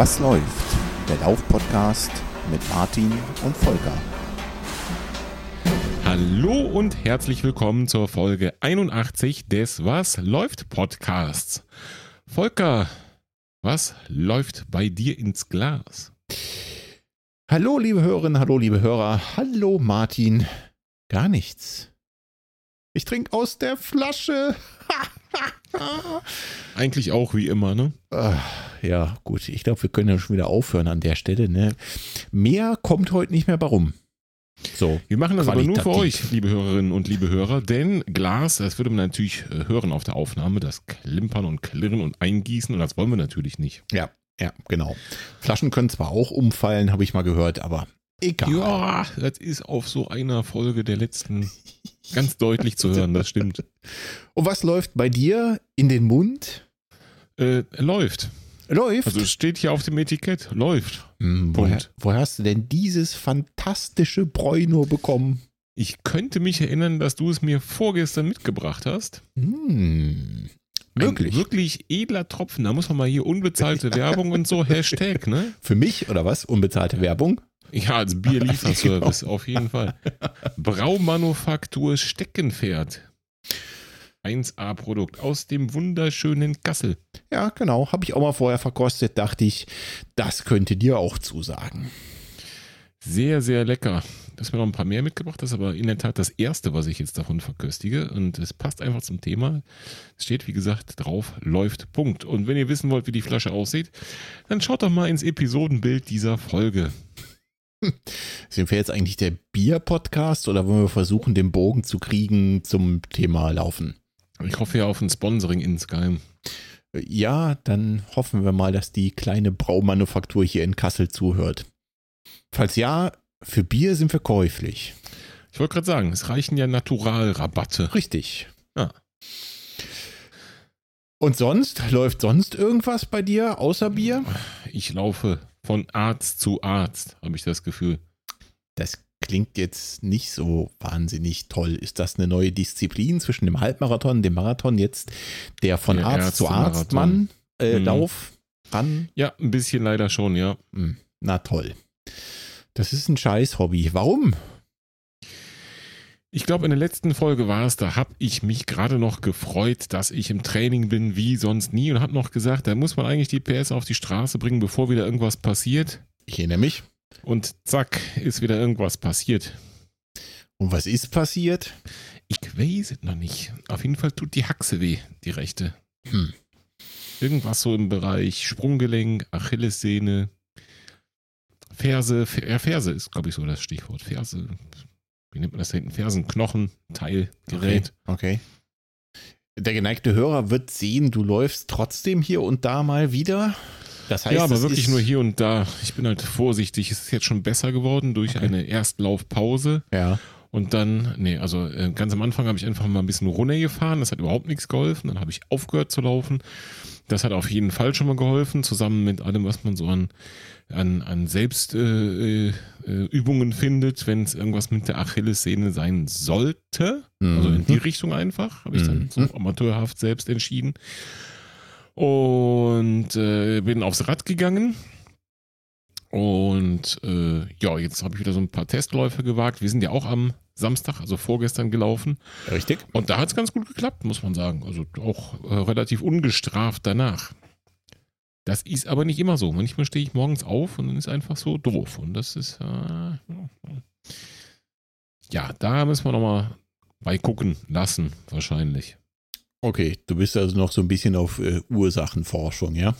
Was läuft? Der Lauf-Podcast mit Martin und Volker. Hallo und herzlich willkommen zur Folge 81 des Was läuft Podcasts. Volker, was läuft bei dir ins Glas? Hallo, liebe Hörerinnen, hallo, liebe Hörer. Hallo, Martin. Gar nichts. Ich trinke aus der Flasche. Eigentlich auch wie immer, ne? Ja, gut. Ich glaube, wir können ja schon wieder aufhören an der Stelle. Ne? Mehr kommt heute nicht mehr bei rum. So, wir machen das aber nur für euch, liebe Hörerinnen und liebe Hörer, denn Glas, das würde man natürlich äh, hören auf der Aufnahme, das Klimpern und Klirren und Eingießen und das wollen wir natürlich nicht. Ja, ja, genau. Flaschen können zwar auch umfallen, habe ich mal gehört, aber egal. Ja, das ist auf so einer Folge der letzten ganz deutlich zu hören, das stimmt. Und was läuft bei dir in den Mund? Äh, läuft. Läuft. Also steht hier auf dem Etikett, läuft. Hm, woher, woher, hast du denn dieses fantastische Bräuno bekommen? Ich könnte mich erinnern, dass du es mir vorgestern mitgebracht hast. Hm, wirklich? Ein wirklich edler Tropfen. Da muss man mal hier unbezahlte Werbung und so, Hashtag, ne? Für mich oder was? Unbezahlte Werbung? Ja, als Bierlieferservice, genau. auf jeden Fall. Braumanufaktur Steckenpferd. 1A-Produkt aus dem wunderschönen Kassel. Ja, genau. Habe ich auch mal vorher verkostet. Dachte ich, das könnte dir auch zusagen. Sehr, sehr lecker. Das ist mir noch ein paar mehr mitgebracht. Das ist aber in der Tat das erste, was ich jetzt davon verköstige. Und es passt einfach zum Thema. Es steht, wie gesagt, drauf, läuft, Punkt. Und wenn ihr wissen wollt, wie die Flasche aussieht, dann schaut doch mal ins Episodenbild dieser Folge. Sind wir jetzt eigentlich der Bier-Podcast oder wollen wir versuchen, den Bogen zu kriegen zum Thema Laufen? Ich hoffe ja auf ein Sponsoring insgeheim. Ja, dann hoffen wir mal, dass die kleine Braumanufaktur hier in Kassel zuhört. Falls ja, für Bier sind wir käuflich. Ich wollte gerade sagen, es reichen ja Naturalrabatte. Richtig. Ja. Und sonst? Läuft sonst irgendwas bei dir außer Bier? Ich laufe von Arzt zu Arzt, habe ich das Gefühl. Das klingt jetzt nicht so wahnsinnig toll. Ist das eine neue Disziplin zwischen dem Halbmarathon und dem Marathon jetzt der von der Arzt zu Arzt Mann äh, mhm. Lauf ran? Ja, ein bisschen leider schon, ja. Hm, na toll. Das ist ein scheiß Hobby. Warum? Ich glaube, in der letzten Folge war es, da habe ich mich gerade noch gefreut, dass ich im Training bin wie sonst nie und habe noch gesagt, da muss man eigentlich die PS auf die Straße bringen, bevor wieder irgendwas passiert. Ich erinnere mich. Und zack, ist wieder irgendwas passiert. Und was ist passiert? Ich weiß es noch nicht. Auf jeden Fall tut die Haxe weh, die rechte. Hm. Irgendwas so im Bereich Sprunggelenk, Achillessehne, Ferse. Ja, Ferse ist, glaube ich, so das Stichwort. Ferse. Wie nennt man das da hinten? Fersenknochen, Teil, Gerät. Okay. okay. Der geneigte Hörer wird sehen, du läufst trotzdem hier und da mal wieder. Das heißt, ja, aber wirklich nur hier und da. Ich bin halt vorsichtig. Es ist jetzt schon besser geworden durch okay. eine Erstlaufpause. Ja. Und dann, nee, also äh, ganz am Anfang habe ich einfach mal ein bisschen runtergefahren. Das hat überhaupt nichts geholfen. Dann habe ich aufgehört zu laufen. Das hat auf jeden Fall schon mal geholfen, zusammen mit allem, was man so an, an, an Selbstübungen äh, äh, findet, wenn es irgendwas mit der Achillessehne sein sollte. Mhm. Also in die mhm. Richtung einfach. Habe ich dann mhm. so amateurhaft selbst entschieden und äh, bin aufs Rad gegangen. Und äh, ja, jetzt habe ich wieder so ein paar Testläufe gewagt. Wir sind ja auch am Samstag, also vorgestern gelaufen. Richtig. Und da hat es ganz gut geklappt, muss man sagen. Also auch äh, relativ ungestraft danach. Das ist aber nicht immer so. Manchmal stehe ich morgens auf und dann ist einfach so doof. Und das ist. Äh, ja, da müssen wir nochmal bei gucken lassen, wahrscheinlich. Okay, du bist also noch so ein bisschen auf äh, Ursachenforschung, ja?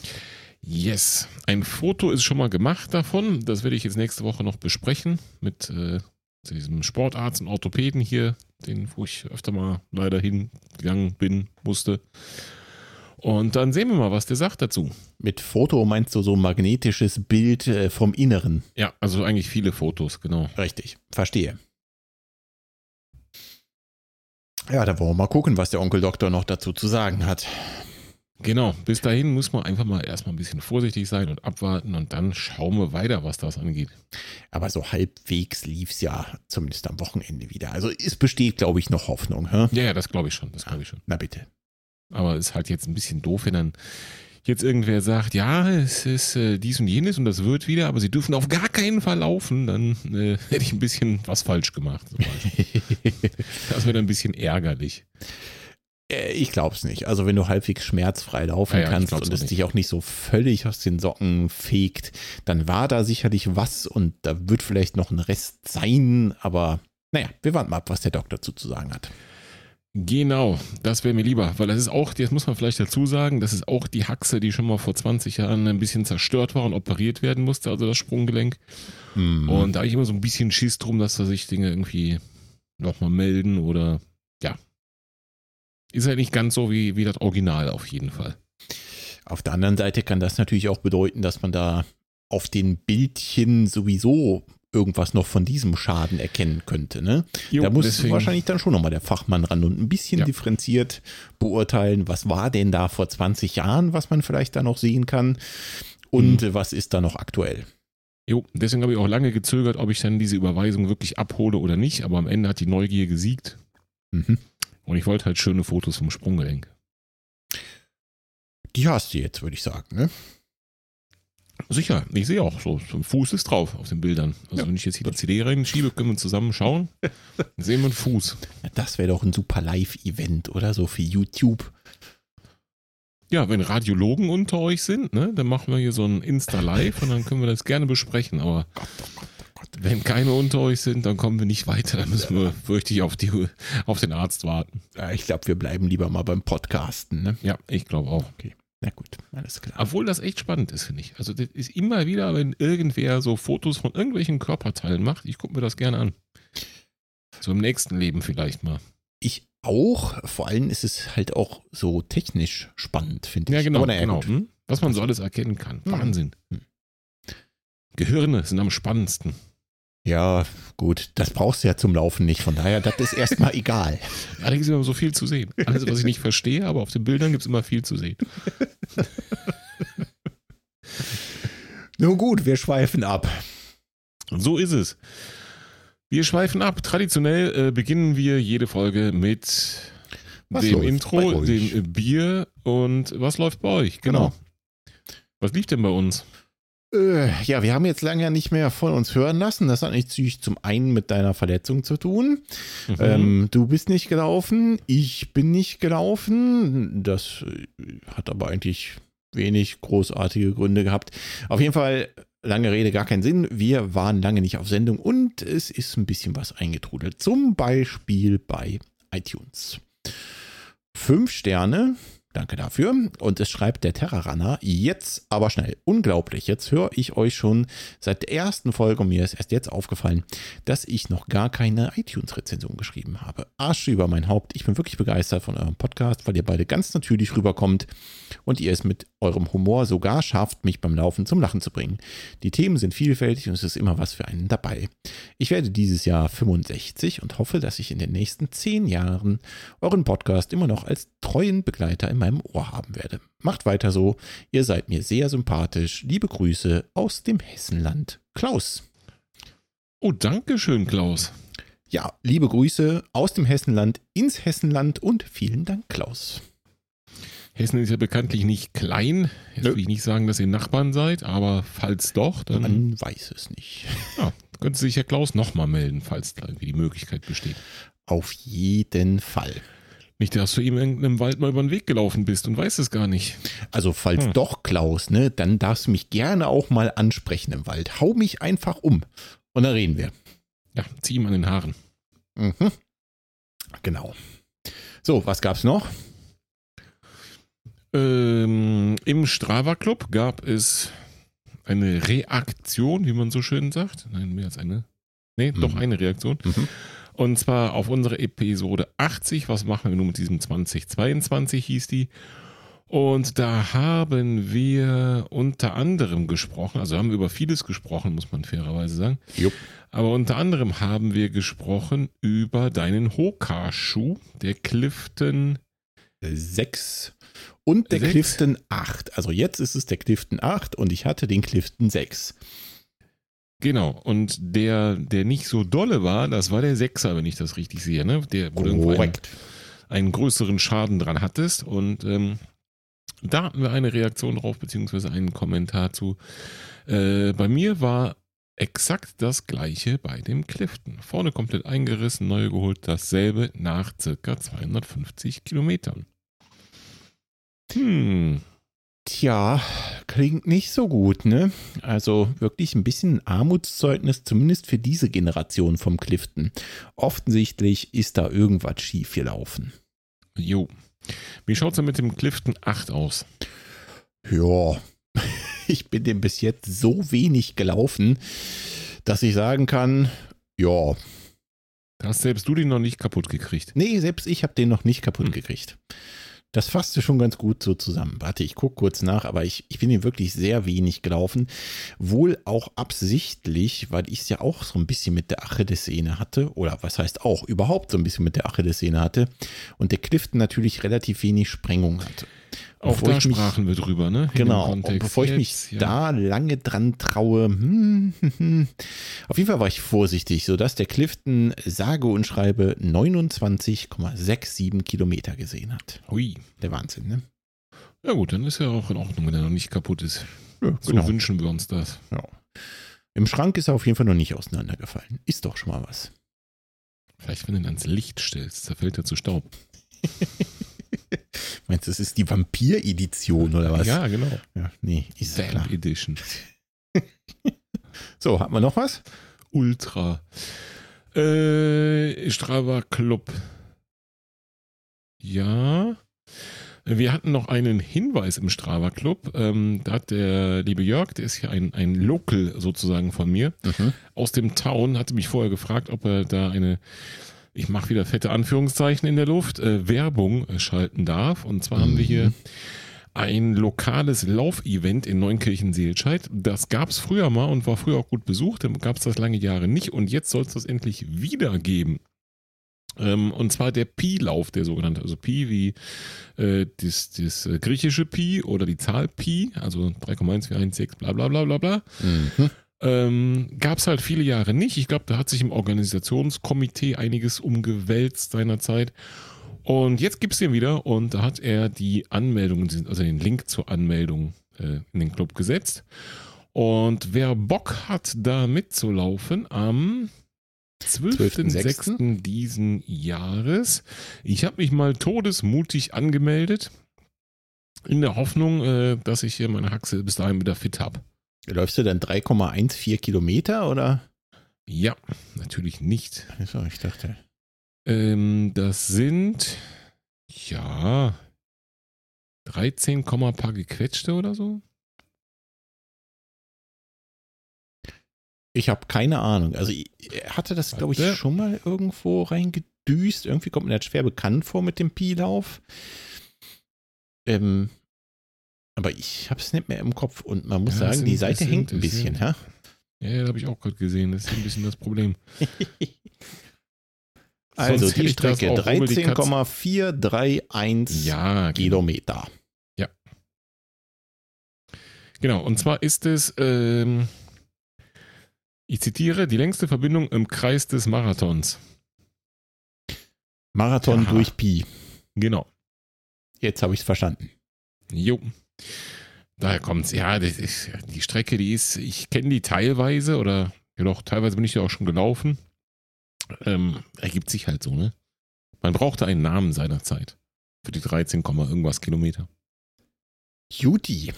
Yes. Ein Foto ist schon mal gemacht davon. Das werde ich jetzt nächste Woche noch besprechen mit äh, diesem Sportarzt und Orthopäden hier, den, wo ich öfter mal leider hingegangen bin, musste. Und dann sehen wir mal, was der sagt dazu. Mit Foto meinst du so ein magnetisches Bild äh, vom Inneren? Ja, also eigentlich viele Fotos, genau. Richtig, verstehe. Ja, da wollen wir mal gucken, was der Onkel Doktor noch dazu zu sagen hat. Genau, bis dahin muss man einfach mal erstmal ein bisschen vorsichtig sein und abwarten und dann schauen wir weiter, was das angeht. Aber so halbwegs lief es ja zumindest am Wochenende wieder. Also es besteht, glaube ich, noch Hoffnung. Hä? Ja, ja, das glaube ich schon. Das glaube ich schon. Na bitte. Aber es ist halt jetzt ein bisschen doof, wenn dann jetzt irgendwer sagt, ja, es ist äh, dies und jenes und das wird wieder, aber sie dürfen auf gar keinen Fall laufen, dann äh, hätte ich ein bisschen was falsch gemacht. das dann ein bisschen ärgerlich. Äh, ich glaube es nicht. Also wenn du halbwegs schmerzfrei laufen ja, ja, kannst und es dich auch nicht so völlig aus den Socken fegt, dann war da sicherlich was und da wird vielleicht noch ein Rest sein, aber naja, wir warten mal ab, was der Doktor dazu zu sagen hat. Genau, das wäre mir lieber, weil das ist auch, das muss man vielleicht dazu sagen, das ist auch die Haxe, die schon mal vor 20 Jahren ein bisschen zerstört war und operiert werden musste, also das Sprunggelenk. Mhm. Und da habe ich immer so ein bisschen Schiss drum, dass da sich Dinge irgendwie nochmal melden oder ja. Ist halt nicht ganz so wie, wie das Original auf jeden Fall. Auf der anderen Seite kann das natürlich auch bedeuten, dass man da auf den Bildchen sowieso irgendwas noch von diesem Schaden erkennen könnte. Ne? Jo, da muss deswegen, wahrscheinlich dann schon nochmal der Fachmann ran und ein bisschen ja. differenziert beurteilen, was war denn da vor 20 Jahren, was man vielleicht da noch sehen kann und mhm. was ist da noch aktuell. Jo, deswegen habe ich auch lange gezögert, ob ich dann diese Überweisung wirklich abhole oder nicht, aber am Ende hat die Neugier gesiegt. Mhm. Und ich wollte halt schöne Fotos vom Sprunggelenk. Die hast du jetzt, würde ich sagen, ne? Sicher, ich sehe auch so, so ein Fuß ist drauf auf den Bildern. Also ja. wenn ich jetzt hier die CD reinschiebe, können wir zusammen schauen. Dann sehen wir einen Fuß. Das wäre doch ein super Live-Event, oder? So für YouTube. Ja, wenn Radiologen unter euch sind, ne, dann machen wir hier so ein Insta-Live und dann können wir das gerne besprechen. Aber Gott, oh Gott, oh Gott. wenn keine unter euch sind, dann kommen wir nicht weiter. Dann müssen wir fürchte auf, die, auf den Arzt warten. Ich glaube, wir bleiben lieber mal beim Podcasten. Ne? Ja, ich glaube auch. Okay. Na gut, alles klar. Obwohl das echt spannend ist, finde ich. Also das ist immer wieder, wenn irgendwer so Fotos von irgendwelchen Körperteilen macht, ich gucke mir das gerne an. So im nächsten Leben vielleicht mal. Ich auch. Vor allem ist es halt auch so technisch spannend, finde ich. Ja, genau. genau. Hm? Was man so alles erkennen kann. Hm. Wahnsinn. Hm. Gehirne sind am spannendsten. Ja, gut, das brauchst du ja zum Laufen nicht. Von daher, das ist erstmal egal. Gibt es immer so viel zu sehen. Alles, was ich nicht verstehe, aber auf den Bildern gibt es immer viel zu sehen. Nun gut, wir schweifen ab. So ist es. Wir schweifen ab. Traditionell äh, beginnen wir jede Folge mit was dem Intro, dem Bier und was läuft bei euch? Genau. genau. Was lief denn bei uns? Äh, ja, wir haben jetzt lange nicht mehr von uns hören lassen. Das hat natürlich zum einen mit deiner Verletzung zu tun. Mhm. Ähm, du bist nicht gelaufen, ich bin nicht gelaufen. Das äh, hat aber eigentlich wenig großartige Gründe gehabt. Auf jeden Fall, lange Rede, gar keinen Sinn. Wir waren lange nicht auf Sendung und es ist ein bisschen was eingetrudelt. Zum Beispiel bei iTunes. Fünf Sterne Danke dafür. Und es schreibt der Terrarunner, jetzt aber schnell. Unglaublich. Jetzt höre ich euch schon seit der ersten Folge und mir ist erst jetzt aufgefallen, dass ich noch gar keine iTunes-Rezension geschrieben habe. Arsch über mein Haupt. Ich bin wirklich begeistert von eurem Podcast, weil ihr beide ganz natürlich rüberkommt und ihr es mit eurem Humor sogar schafft, mich beim Laufen zum Lachen zu bringen. Die Themen sind vielfältig und es ist immer was für einen dabei. Ich werde dieses Jahr 65 und hoffe, dass ich in den nächsten zehn Jahren euren Podcast immer noch als treuen Begleiter im meinem Ohr haben werde. Macht weiter so, ihr seid mir sehr sympathisch. Liebe Grüße aus dem Hessenland. Klaus. Oh, danke schön, Klaus. Ja, liebe Grüße aus dem Hessenland ins Hessenland und vielen Dank, Klaus. Hessen ist ja bekanntlich nicht klein. Jetzt Nö. will ich nicht sagen, dass ihr Nachbarn seid, aber falls doch, dann. Man weiß es nicht. Ja, könnte sich Herr Klaus nochmal melden, falls da irgendwie die Möglichkeit besteht. Auf jeden Fall. Nicht, dass du ihm in irgendeinem Wald mal über den Weg gelaufen bist und weißt es gar nicht. Also, falls hm. doch, Klaus, ne, dann darfst du mich gerne auch mal ansprechen im Wald. Hau mich einfach um. Und dann reden wir. Ja, zieh ihm an den Haaren. Mhm. Genau. So, was gab's noch? Ähm, Im Strava Club gab es eine Reaktion, wie man so schön sagt. Nein, mehr als eine. Nee, mhm. doch eine Reaktion. Mhm. Und zwar auf unsere Episode 80. Was machen wir nun mit diesem 2022 hieß die. Und da haben wir unter anderem gesprochen, also haben wir über vieles gesprochen, muss man fairerweise sagen. Jupp. Aber unter anderem haben wir gesprochen über deinen Hoka-Schuh, der Clifton 6 und der 6. Clifton 8. Also jetzt ist es der Clifton 8 und ich hatte den Clifton 6. Genau, und der, der nicht so dolle war, das war der Sechser, wenn ich das richtig sehe, ne? Der, wo du einen, einen, größeren Schaden dran hattest. Und ähm, Da hatten wir eine Reaktion drauf, beziehungsweise einen Kommentar zu. Äh, bei mir war exakt das gleiche bei dem Clifton. Vorne komplett eingerissen, neu geholt, dasselbe nach circa 250 Kilometern. Hm. Tja, klingt nicht so gut, ne? Also wirklich ein bisschen Armutszeugnis, zumindest für diese Generation vom Clifton. Offensichtlich ist da irgendwas schief gelaufen. Jo. Wie schaut es denn mit dem Clifton 8 aus? Ja, ich bin dem bis jetzt so wenig gelaufen, dass ich sagen kann, ja. Hast selbst du den noch nicht kaputt gekriegt? Nee, selbst ich habe den noch nicht kaputt hm. gekriegt. Das fasste schon ganz gut so zusammen. Warte, ich gucke kurz nach, aber ich, ich bin hier wirklich sehr wenig gelaufen. Wohl auch absichtlich, weil ich es ja auch so ein bisschen mit der Achillessehne hatte. Oder was heißt auch, überhaupt so ein bisschen mit der Achillessehne hatte. Und der Clifton natürlich relativ wenig Sprengung hatte. Auch da sprachen wir drüber, ne? In genau. Und bevor ich mich ja. da lange dran traue, hm, hm, hm, auf jeden Fall war ich vorsichtig, sodass der Clifton sage und schreibe 29,67 Kilometer gesehen hat. Hui. Der Wahnsinn, ne? Ja gut, dann ist ja auch in Ordnung, wenn er noch nicht kaputt ist. Ja, so genau. wünschen wir uns das. Ja. Im Schrank ist er auf jeden Fall noch nicht auseinandergefallen. Ist doch schon mal was. Vielleicht, wenn du ihn ans Licht stellst, zerfällt er zu Staub. Meinst du, das ist die Vampir-Edition oder was? Ja, genau. Ja, nee, ist Vamp klar. Edition. so, hat man noch was? Ultra. Äh, Strava Club. Ja. Wir hatten noch einen Hinweis im Strava Club. Ähm, da hat der liebe Jörg, der ist hier ein, ein Local sozusagen von mir, mhm. aus dem Town, hatte mich vorher gefragt, ob er da eine ich mache wieder fette Anführungszeichen in der Luft, äh, Werbung äh, schalten darf. Und zwar mhm. haben wir hier mhm. ein lokales Laufevent in Neunkirchen-Seelscheid. Das gab es früher mal und war früher auch gut besucht. Dann gab es das lange Jahre nicht und jetzt soll es das endlich wieder geben. Ähm, und zwar der Pi-Lauf, der sogenannte. Also Pi wie äh, das, das äh, griechische Pi oder die Zahl Pi, also 3,1416, bla bla bla bla bla. Mhm. Ähm, Gab es halt viele Jahre nicht. Ich glaube, da hat sich im Organisationskomitee einiges umgewälzt seinerzeit. Und jetzt gibt es den wieder und da hat er die Anmeldung, also den Link zur Anmeldung äh, in den Club gesetzt. Und wer Bock hat, da mitzulaufen, am 12.06. 12. diesen Jahres. Ich habe mich mal todesmutig angemeldet, in der Hoffnung, äh, dass ich hier meine Haxe bis dahin wieder fit habe. Läufst du dann 3,14 Kilometer oder? Ja, natürlich nicht. Also, ich dachte. Ähm, das sind ja 13, paar gequetschte oder so. Ich habe keine Ahnung. Also ich hatte das, glaube ich, schon mal irgendwo reingedüst. Irgendwie kommt mir das schwer bekannt vor mit dem Pi-Lauf. Ähm, aber ich habe es nicht mehr im Kopf und man muss ja, sagen, sind, die Seite sind, hängt ein bisschen, ja? Ja, das habe ich auch gerade gesehen. Das ist ein bisschen das Problem. also die Strecke 13,431 ja, genau. Kilometer. Ja. Genau, und zwar ist es, ähm, ich zitiere, die längste Verbindung im Kreis des Marathons. Marathon Aha. durch Pi. Genau. Jetzt habe ich es verstanden. Jo. Daher kommt es. Ja, ist, die Strecke, die ist, ich kenne die teilweise oder ja doch, teilweise bin ich ja auch schon gelaufen. Ähm, ergibt sich halt so, ne? Man brauchte einen Namen seiner Zeit. Für die 13, irgendwas Kilometer. Juti.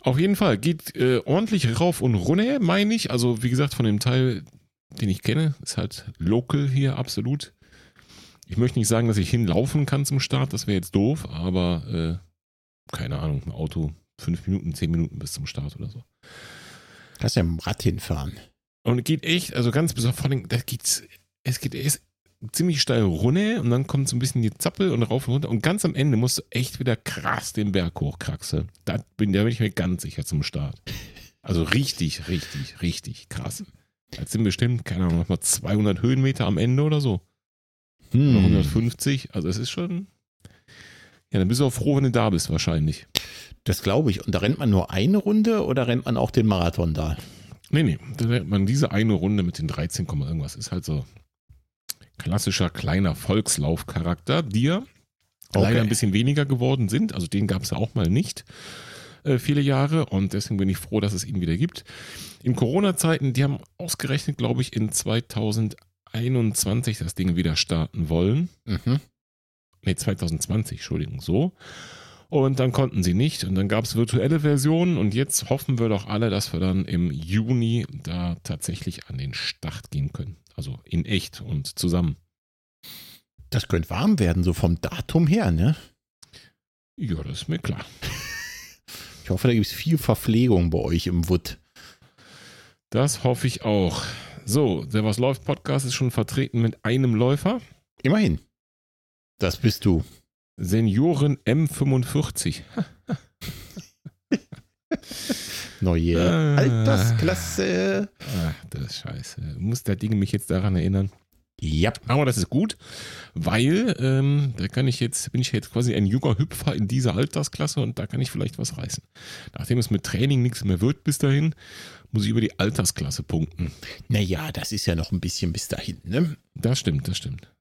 Auf jeden Fall geht äh, ordentlich rauf und runter, meine ich. Also, wie gesagt, von dem Teil, den ich kenne, ist halt local hier absolut. Ich möchte nicht sagen, dass ich hinlaufen kann zum Start, das wäre jetzt doof, aber äh, keine Ahnung, ein Auto, fünf Minuten, zehn Minuten bis zum Start oder so. Kannst ja mit dem Rad hinfahren. Und es geht echt, also ganz besonders, vor allem, da geht's, es geht erst ziemlich steil runter und dann kommt so ein bisschen die Zappel und rauf und runter und ganz am Ende musst du echt wieder krass den Berg hochkraxeln. Da bin, da bin ich mir ganz sicher zum Start. Also richtig, richtig, richtig krass. Jetzt sind bestimmt, keine Ahnung, nochmal 200 Höhenmeter am Ende oder so. Hm. 150. Also es ist schon. Ja, dann bist du auch froh, wenn du da bist, wahrscheinlich. Das glaube ich. Und da rennt man nur eine Runde oder rennt man auch den Marathon da? Nee, nee. Da rennt man diese eine Runde mit den 13, irgendwas. Ist halt so klassischer kleiner Volkslaufcharakter. Dir okay. leider ein bisschen weniger geworden sind. Also den gab es ja auch mal nicht äh, viele Jahre und deswegen bin ich froh, dass es ihn wieder gibt. In Corona-Zeiten, die haben ausgerechnet, glaube ich, in 2021 das Ding wieder starten wollen. Mhm. Ne, 2020, Entschuldigung, so. Und dann konnten sie nicht und dann gab es virtuelle Versionen und jetzt hoffen wir doch alle, dass wir dann im Juni da tatsächlich an den Start gehen können. Also in echt und zusammen. Das könnte warm werden, so vom Datum her, ne? Ja, das ist mir klar. Ich hoffe, da gibt es viel Verpflegung bei euch im Wood. Das hoffe ich auch. So, der Was läuft Podcast ist schon vertreten mit einem Läufer. Immerhin. Das bist du. Senioren M45. Neue ah. Altersklasse. Ach, das ist scheiße. Muss der Ding mich jetzt daran erinnern? Ja. Aber das ist gut, weil ähm, da kann ich jetzt, bin ich jetzt quasi ein junger Hüpfer in dieser Altersklasse und da kann ich vielleicht was reißen. Nachdem es mit Training nichts mehr wird bis dahin, muss ich über die Altersklasse punkten. Naja, das ist ja noch ein bisschen bis dahin, ne? Das stimmt, das stimmt.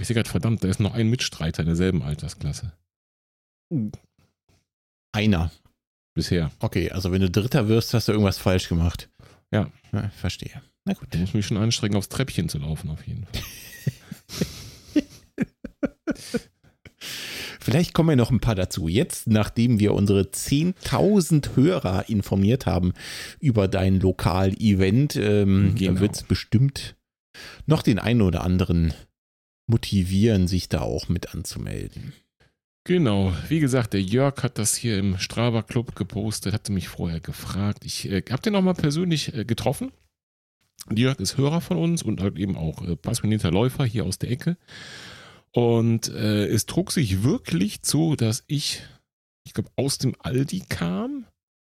Ich sehe gerade, verdammt, da ist noch ein Mitstreiter in derselben Altersklasse. Einer. Bisher. Okay, also wenn du Dritter wirst, hast du irgendwas falsch gemacht. Ja. ja verstehe. Na gut. Ich muss mich schon anstrengen, aufs Treppchen zu laufen, auf jeden Fall. Vielleicht kommen ja noch ein paar dazu. Jetzt, nachdem wir unsere 10.000 Hörer informiert haben über dein Lokal-Event, ähm, genau. wird es bestimmt noch den einen oder anderen motivieren, sich da auch mit anzumelden. Genau, wie gesagt, der Jörg hat das hier im Strava Club gepostet, hatte mich vorher gefragt. Ich äh, habe den nochmal persönlich äh, getroffen. Jörg ist Hörer von uns und halt eben auch äh, passionierter Läufer hier aus der Ecke. Und äh, es trug sich wirklich zu, dass ich, ich glaube, aus dem Aldi kam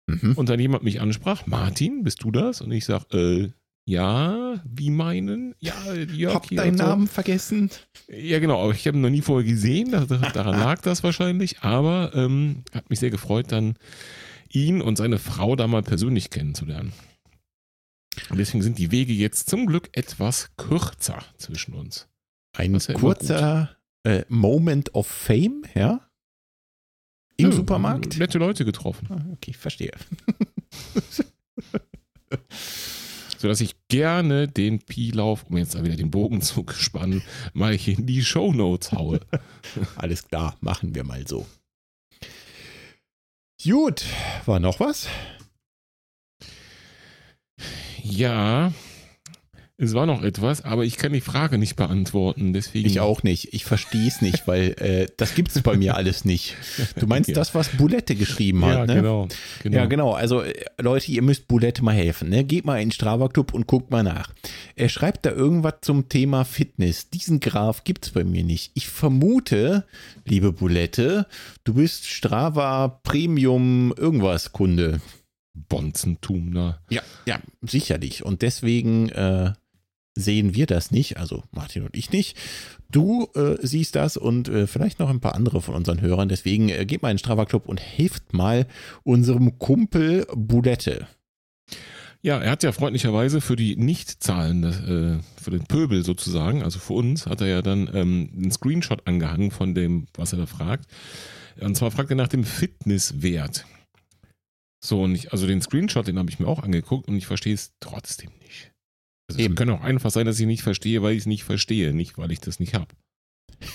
mhm. und dann jemand mich ansprach, Martin, bist du das? Und ich sage, äh, ja, wie meinen? Ja, Jörg Hab deinen so. Namen vergessen. Ja, genau, aber ich habe ihn noch nie vorher gesehen, daran lag das wahrscheinlich, aber ähm, hat mich sehr gefreut, dann ihn und seine Frau da mal persönlich kennenzulernen. Und deswegen sind die Wege jetzt zum Glück etwas kürzer zwischen uns. Ein ja kurzer äh, Moment of Fame, ja? Im ja, Supermarkt? Nette Leute getroffen. Ah, okay, verstehe. sodass ich gerne den Pi-Lauf, um jetzt da wieder den Bogen zu spannen, mal hier in die Shownotes haue. Alles klar, machen wir mal so. Gut, war noch was? Ja, es war noch etwas, aber ich kann die Frage nicht beantworten. Deswegen ich auch nicht. Ich verstehe es nicht, weil äh, das gibt es bei mir alles nicht. Du meinst ja. das, was Bulette geschrieben hat, ja, ne? Genau, genau. Ja, genau. Also äh, Leute, ihr müsst Bulette mal helfen. Ne? Geht mal in den Strava Club und guckt mal nach. Er schreibt da irgendwas zum Thema Fitness. Diesen Graph gibt es bei mir nicht. Ich vermute, liebe Bulette, du bist Strava Premium irgendwas Kunde. Bonzentum, ne? Ja, ja, sicherlich. Und deswegen äh, sehen wir das nicht, also Martin und ich nicht. Du äh, siehst das und äh, vielleicht noch ein paar andere von unseren Hörern. Deswegen äh, geht mal in den Strava Club und hilft mal unserem Kumpel Budette. Ja, er hat ja freundlicherweise für die Nichtzahlen, äh, für den Pöbel sozusagen, also für uns, hat er ja dann ähm, einen Screenshot angehangen von dem, was er da fragt. Und zwar fragt er nach dem Fitnesswert. So, und ich, also den Screenshot, den habe ich mir auch angeguckt und ich verstehe es trotzdem nicht. Also Eben. es kann auch einfach sein, dass ich nicht verstehe, weil ich es nicht verstehe, nicht weil ich das nicht habe.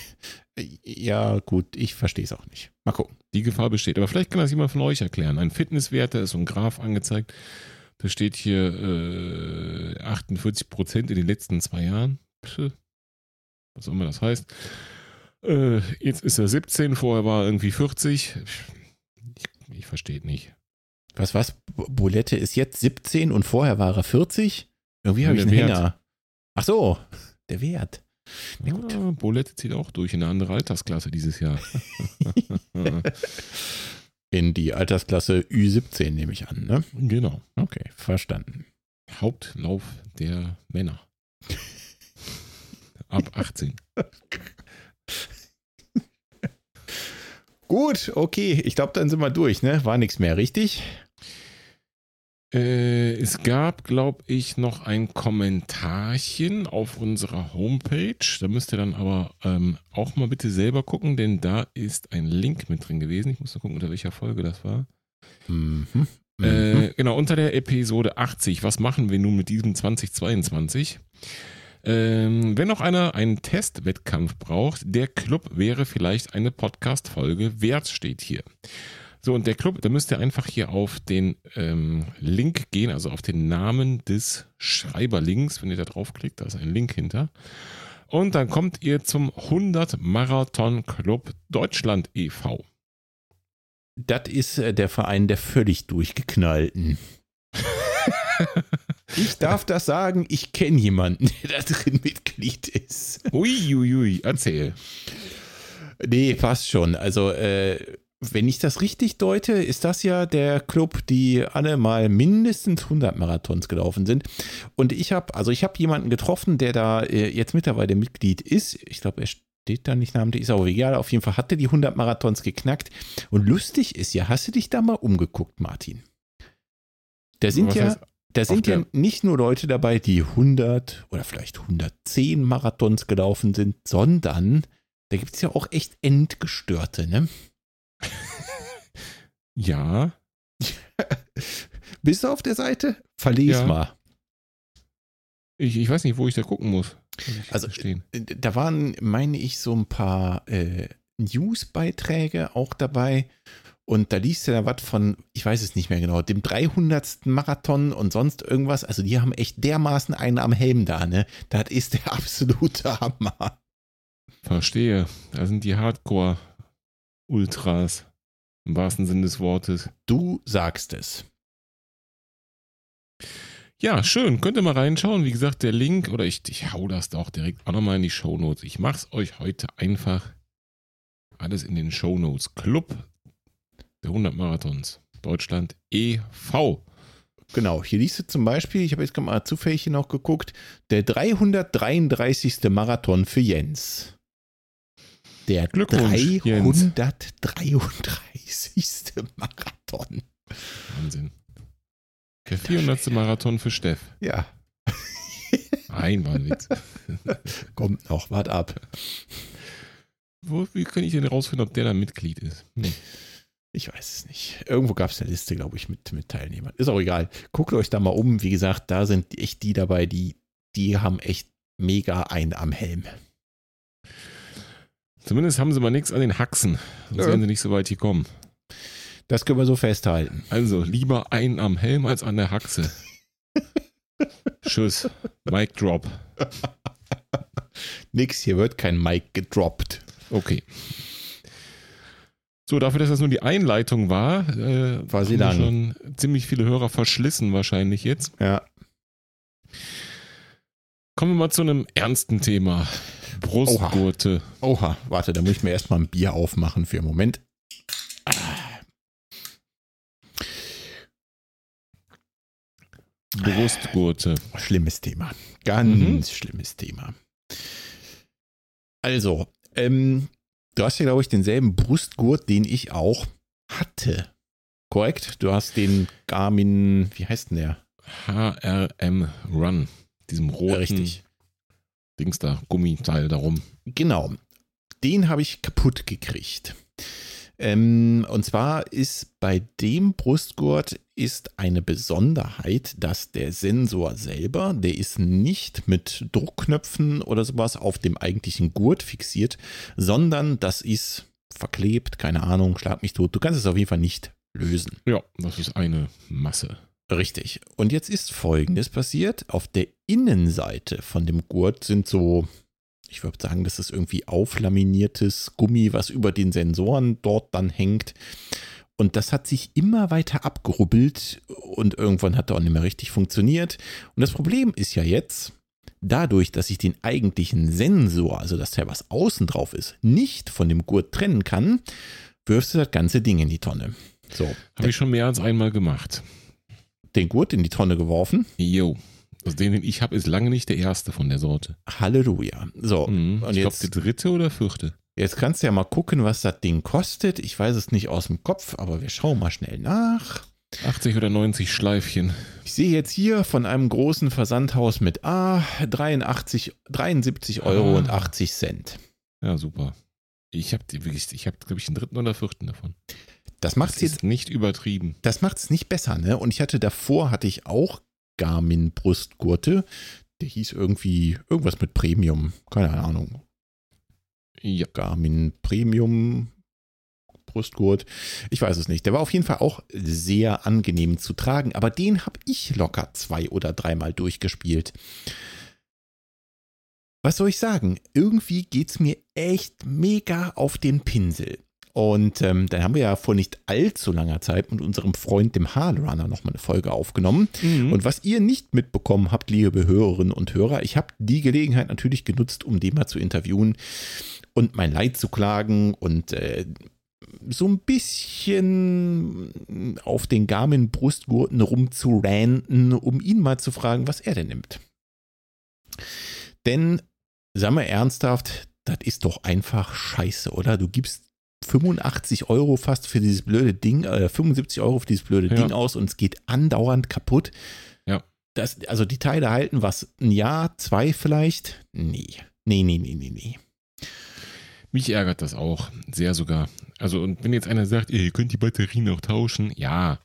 Ja, gut, ich verstehe es auch nicht. Mal gucken. Die Gefahr besteht. Aber vielleicht kann das jemand von euch erklären. Ein Fitnesswert, da ist so ein Graph angezeigt. Da steht hier äh, 48 Prozent in den letzten zwei Jahren. Was auch immer das heißt. Äh, jetzt ist er 17, vorher war er irgendwie 40. Ich, ich verstehe nicht. Was, was? Bulette ist jetzt 17 und vorher war er 40? Irgendwie habe ich einen Wert. Hänger. Ach so, der Wert. Ja, gut. Ja, Bolette zieht auch durch in eine andere Altersklasse dieses Jahr. in die Altersklasse Ü17 nehme ich an, ne? Genau. Okay, verstanden. Hauptlauf der Männer. Ab 18. Gut, okay. Ich glaube, dann sind wir durch, ne? War nichts mehr, richtig? Äh, es gab, glaube ich, noch ein Kommentarchen auf unserer Homepage. Da müsst ihr dann aber ähm, auch mal bitte selber gucken, denn da ist ein Link mit drin gewesen. Ich muss nur gucken, unter welcher Folge das war. Mhm. Äh, mhm. genau, unter der Episode 80. Was machen wir nun mit diesem 2022? Ähm, wenn noch einer einen Testwettkampf braucht, der Club wäre vielleicht eine Podcast-Folge wert, steht hier. So, und der Club, da müsst ihr einfach hier auf den ähm, Link gehen, also auf den Namen des Schreiberlinks. Wenn ihr da draufklickt, da ist ein Link hinter. Und dann kommt ihr zum 100 Marathon Club Deutschland e.V. Das ist äh, der Verein der völlig durchgeknallten. ich darf das sagen, ich kenne jemanden, der da drin Mitglied ist. Uiuiui, ui, ui, erzähl. Nee, passt schon. Also, äh, wenn ich das richtig deute, ist das ja der Club, die alle mal mindestens 100 Marathons gelaufen sind. Und ich habe, also ich habe jemanden getroffen, der da äh, jetzt mittlerweile Mitglied ist. Ich glaube, er steht da nicht namentlich, ist aber egal. Auf jeden Fall hatte die 100 Marathons geknackt. Und lustig ist ja, hast du dich da mal umgeguckt, Martin? Da sind Was ja, da sind ja nicht nur Leute dabei, die 100 oder vielleicht 110 Marathons gelaufen sind, sondern da gibt es ja auch echt Endgestörte, ne? Ja. Bist du auf der Seite? Verlies ja. mal. Ich, ich weiß nicht, wo ich da gucken muss. Also, stehen. Äh, da waren, meine ich, so ein paar äh, Newsbeiträge auch dabei. Und da liest du da was von, ich weiß es nicht mehr genau, dem 300. Marathon und sonst irgendwas. Also, die haben echt dermaßen einen am Helm da, ne? Das ist der absolute Hammer. Verstehe. Da sind die Hardcore Ultras. Im wahrsten Sinne des Wortes. Du sagst es. Ja, schön. Könnt ihr mal reinschauen. Wie gesagt, der Link, oder ich, ich hau das doch direkt auch nochmal in die Show Notes. Ich mach's euch heute einfach alles in den Show Notes. Club der 100 Marathons. Deutschland e.V. Genau, hier liest du zum Beispiel, ich habe jetzt gerade mal zufällig noch geguckt, der 333. Marathon für Jens. Der 333. Marathon. Wahnsinn. Der 400. Marathon für Steff. Ja. Einwandwitz. Kommt noch, wart ab. Wo, wie kann ich denn rausfinden, ob der da Mitglied ist? Hm. Ich weiß es nicht. Irgendwo gab es eine Liste, glaube ich, mit, mit Teilnehmern. Ist auch egal. Guckt euch da mal um. Wie gesagt, da sind echt die dabei, die, die haben echt mega einen am Helm. Zumindest haben sie mal nichts an den Haxen. Sonst ja. werden sie nicht so weit gekommen. Das können wir so festhalten. Also, lieber einen am Helm als an der Haxe. Tschüss. Mic drop. Nix, hier wird kein Mic gedroppt. Okay. So, dafür, dass das nur die Einleitung war, äh, war sie lang. schon ziemlich viele Hörer verschlissen wahrscheinlich jetzt. Ja. Kommen wir mal zu einem ernsten Thema. Brustgurte. Oha. Oha, warte, da muss ich mir erstmal ein Bier aufmachen für einen Moment. Brustgurte. Schlimmes Thema. Ganz mhm. schlimmes Thema. Also, ähm, du hast ja, glaube ich, denselben Brustgurt, den ich auch hatte. Korrekt? Du hast den Garmin, wie heißt denn der? HRM Run. Diesem roten. Richtig. Dings da, Gummiteil darum. Genau. Den habe ich kaputt gekriegt. Ähm, und zwar ist bei dem Brustgurt ist eine Besonderheit, dass der Sensor selber, der ist nicht mit Druckknöpfen oder sowas auf dem eigentlichen Gurt fixiert, sondern das ist verklebt, keine Ahnung, schlag mich tot. Du kannst es auf jeden Fall nicht lösen. Ja, das ist eine Masse. Richtig. Und jetzt ist Folgendes passiert. Auf der Innenseite von dem Gurt sind so, ich würde sagen, das ist irgendwie auflaminiertes Gummi, was über den Sensoren dort dann hängt. Und das hat sich immer weiter abgerubbelt und irgendwann hat er auch nicht mehr richtig funktioniert. Und das Problem ist ja jetzt, dadurch, dass ich den eigentlichen Sensor, also das Teil, was außen drauf ist, nicht von dem Gurt trennen kann, wirfst du das ganze Ding in die Tonne. So. Habe ich schon mehr als einmal gemacht den Gurt in die Tonne geworfen. Jo. Also den, den ich habe, ist lange nicht der erste von der Sorte. Halleluja. So. Mhm. Und ich glaube, der dritte oder vierte. Jetzt kannst du ja mal gucken, was das Ding kostet. Ich weiß es nicht aus dem Kopf, aber wir schauen mal schnell nach. 80 oder 90 Schleifchen. Ich sehe jetzt hier von einem großen Versandhaus mit A 83, 73 Euro ah. und 80 Cent. Ja, super. Ich habe wirklich, ich habe, glaube ich, einen dritten oder vierten davon. Das macht es jetzt nicht übertrieben. Das macht es nicht besser, ne? Und ich hatte davor hatte ich auch Garmin Brustgurte. Der hieß irgendwie irgendwas mit Premium, keine Ahnung. Ja. Garmin Premium Brustgurt. Ich weiß es nicht. Der war auf jeden Fall auch sehr angenehm zu tragen, aber den habe ich locker zwei oder dreimal durchgespielt. Was soll ich sagen? Irgendwie geht es mir echt mega auf den Pinsel. Und ähm, dann haben wir ja vor nicht allzu langer Zeit mit unserem Freund, dem Hardrunner, nochmal eine Folge aufgenommen. Mhm. Und was ihr nicht mitbekommen habt, liebe Hörerinnen und Hörer, ich habe die Gelegenheit natürlich genutzt, um den mal zu interviewen und mein Leid zu klagen und äh, so ein bisschen auf den Garmin-Brustgurten rumzuranten, um ihn mal zu fragen, was er denn nimmt. Denn, sagen wir ernsthaft, das ist doch einfach scheiße, oder? Du gibst 85 Euro fast für dieses blöde Ding, äh, 75 Euro für dieses blöde ja. Ding aus und es geht andauernd kaputt. Ja. Das, also die Teile halten was, ein Jahr, zwei vielleicht? Nee. Nee, nee, nee, nee, nee. Mich ärgert das auch, sehr sogar. Also, und wenn jetzt einer sagt, ihr könnt die Batterien auch tauschen, ja,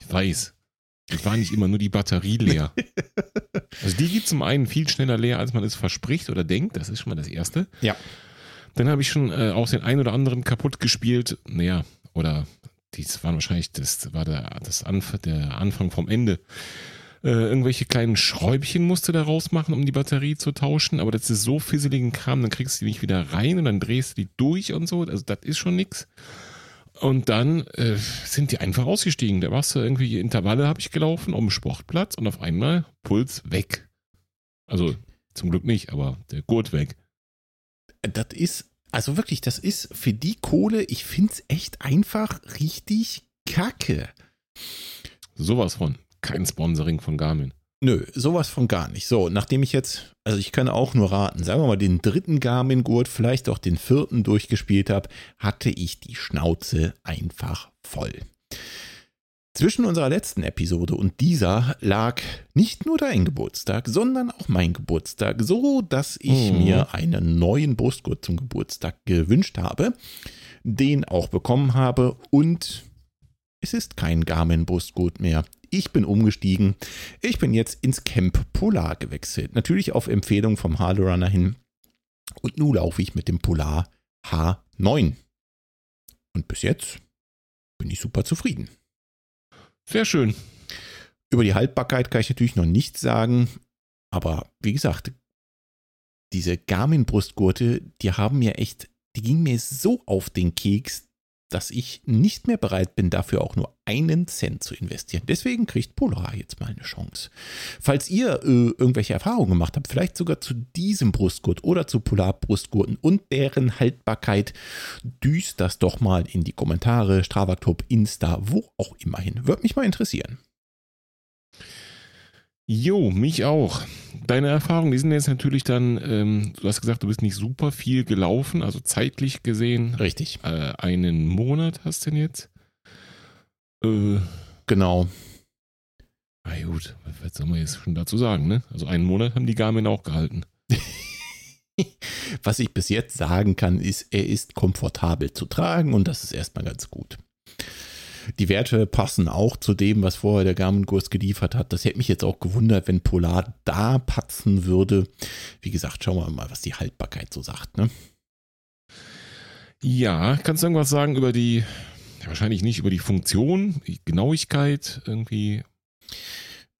ich weiß. Es war nicht immer nur die Batterie leer. also die geht zum einen viel schneller leer, als man es verspricht oder denkt. Das ist schon mal das Erste. Ja. Dann habe ich schon äh, auch den einen oder anderen kaputt gespielt. Naja, oder dies war wahrscheinlich, das war der, das Anf der Anfang vom Ende. Äh, irgendwelche kleinen Schräubchen musst du da rausmachen, um die Batterie zu tauschen. Aber das ist so fisseligen Kram, dann kriegst du die nicht wieder rein und dann drehst du die durch und so. Also das ist schon nix. Und dann äh, sind die einfach ausgestiegen. Da warst du irgendwie Intervalle, habe ich gelaufen, um den Sportplatz und auf einmal Puls weg. Also zum Glück nicht, aber der Gurt weg. Das ist, also wirklich, das ist für die Kohle, ich finde es echt einfach richtig kacke. Sowas von. Kein Sponsoring von Garmin. Nö, sowas von gar nicht. So, nachdem ich jetzt, also ich kann auch nur raten, sagen wir mal, den dritten Garmin-Gurt, vielleicht auch den vierten durchgespielt habe, hatte ich die Schnauze einfach voll. Zwischen unserer letzten Episode und dieser lag nicht nur dein Geburtstag, sondern auch mein Geburtstag, so dass ich mhm. mir einen neuen Brustgurt zum Geburtstag gewünscht habe, den auch bekommen habe und es ist kein Garmin Brustgurt mehr. Ich bin umgestiegen. Ich bin jetzt ins Camp Polar gewechselt. Natürlich auf Empfehlung vom Harley Runner hin. Und nun laufe ich mit dem Polar H9. Und bis jetzt bin ich super zufrieden. Sehr schön. Über die Haltbarkeit kann ich natürlich noch nichts sagen, aber wie gesagt, diese Garmin-Brustgurte, die haben mir echt, die gingen mir so auf den Keks, dass ich nicht mehr bereit bin, dafür auch nur einen Cent zu investieren. Deswegen kriegt Polar jetzt mal eine Chance. Falls ihr äh, irgendwelche Erfahrungen gemacht habt, vielleicht sogar zu diesem Brustgurt oder zu Polar-Brustgurten und deren Haltbarkeit, düst das doch mal in die Kommentare, Stravaktop, Insta, wo auch immer hin. Würde mich mal interessieren. Jo, mich auch. Deine Erfahrungen, die sind jetzt natürlich dann, ähm, du hast gesagt, du bist nicht super viel gelaufen, also zeitlich gesehen. Richtig. Äh, einen Monat hast du denn jetzt? Äh, genau. Na gut, was soll man jetzt schon dazu sagen, ne? Also einen Monat haben die Garmin auch gehalten. Was ich bis jetzt sagen kann, ist, er ist komfortabel zu tragen und das ist erstmal ganz gut. Die Werte passen auch zu dem, was vorher der Garmin-Kurs geliefert hat. Das hätte mich jetzt auch gewundert, wenn Polar da patzen würde. Wie gesagt, schauen wir mal, was die Haltbarkeit so sagt. Ne? Ja, kannst du irgendwas sagen über die, wahrscheinlich nicht über die Funktion, die Genauigkeit irgendwie?